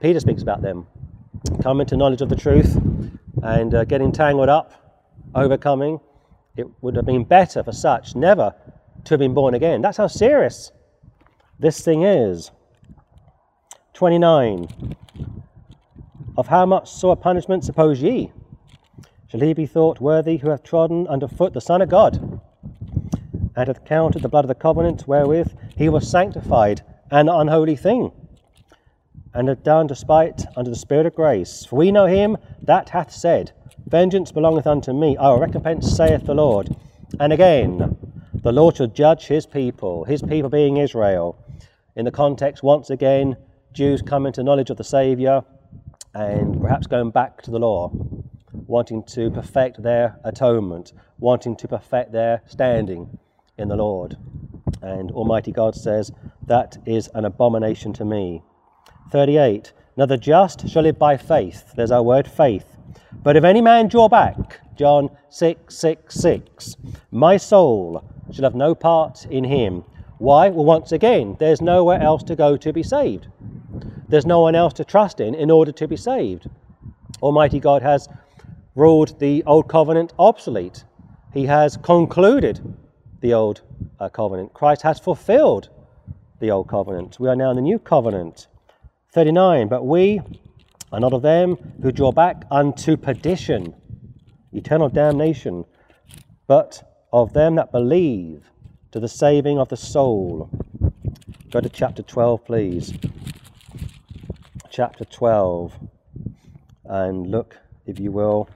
Peter speaks about them coming to knowledge of the truth and uh, getting tangled up, overcoming. It would have been better for such never to have been born again. That's how serious this thing is. 29. Of how much sore punishment suppose ye? Shall he be thought worthy who hath trodden under foot the Son of God, and hath counted the blood of the covenant wherewith he was sanctified an unholy thing, and hath done despite unto the Spirit of grace? For we know him that hath said, Vengeance belongeth unto me, I will recompense, saith the Lord. And again, the Lord shall judge his people, his people being Israel. In the context, once again, Jews come into knowledge of the Saviour and perhaps going back to the law, wanting to perfect their atonement, wanting to perfect their standing in the Lord. And Almighty God says, That is an abomination to me. 38. Now the just shall live by faith. There's our word faith. But if any man draw back, John 6 6 6, my soul shall have no part in him. Why? Well, once again, there's nowhere else to go to be saved. There's no one else to trust in in order to be saved. Almighty God has ruled the old covenant obsolete. He has concluded the old uh, covenant. Christ has fulfilled the old covenant. We are now in the new covenant. 39. But we are not of them who draw back unto perdition, eternal damnation, but of them that believe to the saving of the soul. Go to chapter 12, please chapter 12 and look, if you will,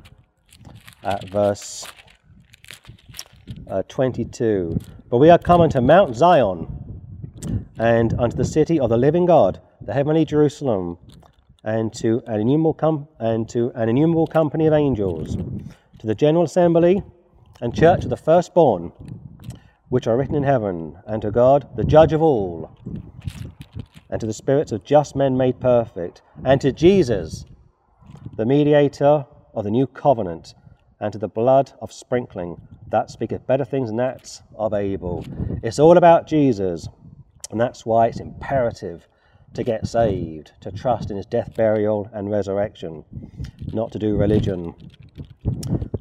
at verse uh, 22. But we are come unto Mount Zion and unto the city of the living God, the heavenly Jerusalem, and to an innumerable, com- and to an innumerable company of angels, to the general assembly and church of the firstborn, which are written in heaven, and to God, the judge of all, and to the spirits of just men made perfect, and to Jesus, the mediator of the new covenant, and to the blood of sprinkling that speaketh better things than that of Abel. It's all about Jesus, and that's why it's imperative to get saved, to trust in his death, burial, and resurrection, not to do religion.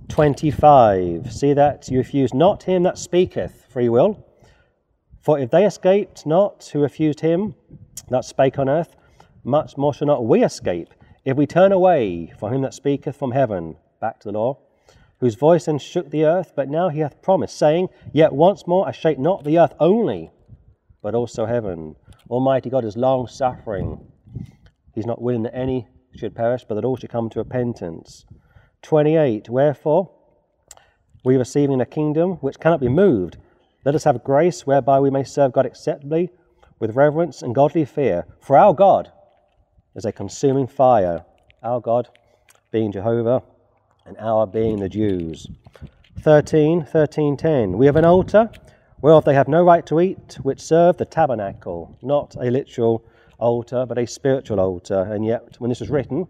25. See that you refuse not him that speaketh free will. For if they escaped not who refused him, that spake on earth, much more shall not we escape if we turn away from him that speaketh from heaven. Back to the law. Whose voice then shook the earth, but now he hath promised, saying, Yet once more I shake not the earth only, but also heaven. Almighty God is long suffering. He's not willing that any should perish, but that all should come to repentance. 28. Wherefore, we receiving a kingdom which cannot be moved, let us have grace whereby we may serve God acceptably with reverence and godly fear, for our God is a consuming fire, our God being Jehovah, and our being the Jews. 13, 13, 10. We have an altar whereof they have no right to eat, which serve the tabernacle, not a literal altar, but a spiritual altar. And yet, when this was written,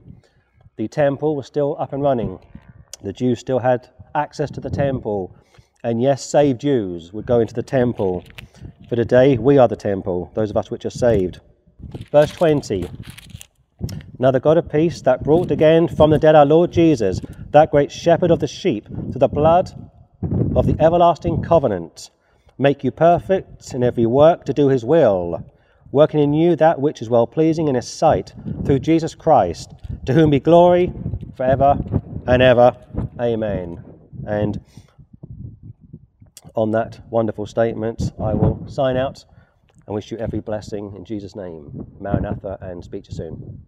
the temple was still up and running. The Jews still had access to the temple. And yes, saved Jews would go into the temple. For today, we are the temple, those of us which are saved. Verse 20 Now the God of peace that brought again from the dead our Lord Jesus, that great shepherd of the sheep, to the blood of the everlasting covenant, make you perfect in every work to do his will, working in you that which is well pleasing in his sight, through Jesus Christ, to whom be glory forever and ever. Amen. And on that wonderful statement, I will sign out and wish you every blessing in Jesus' name. Maranatha and speak to you soon.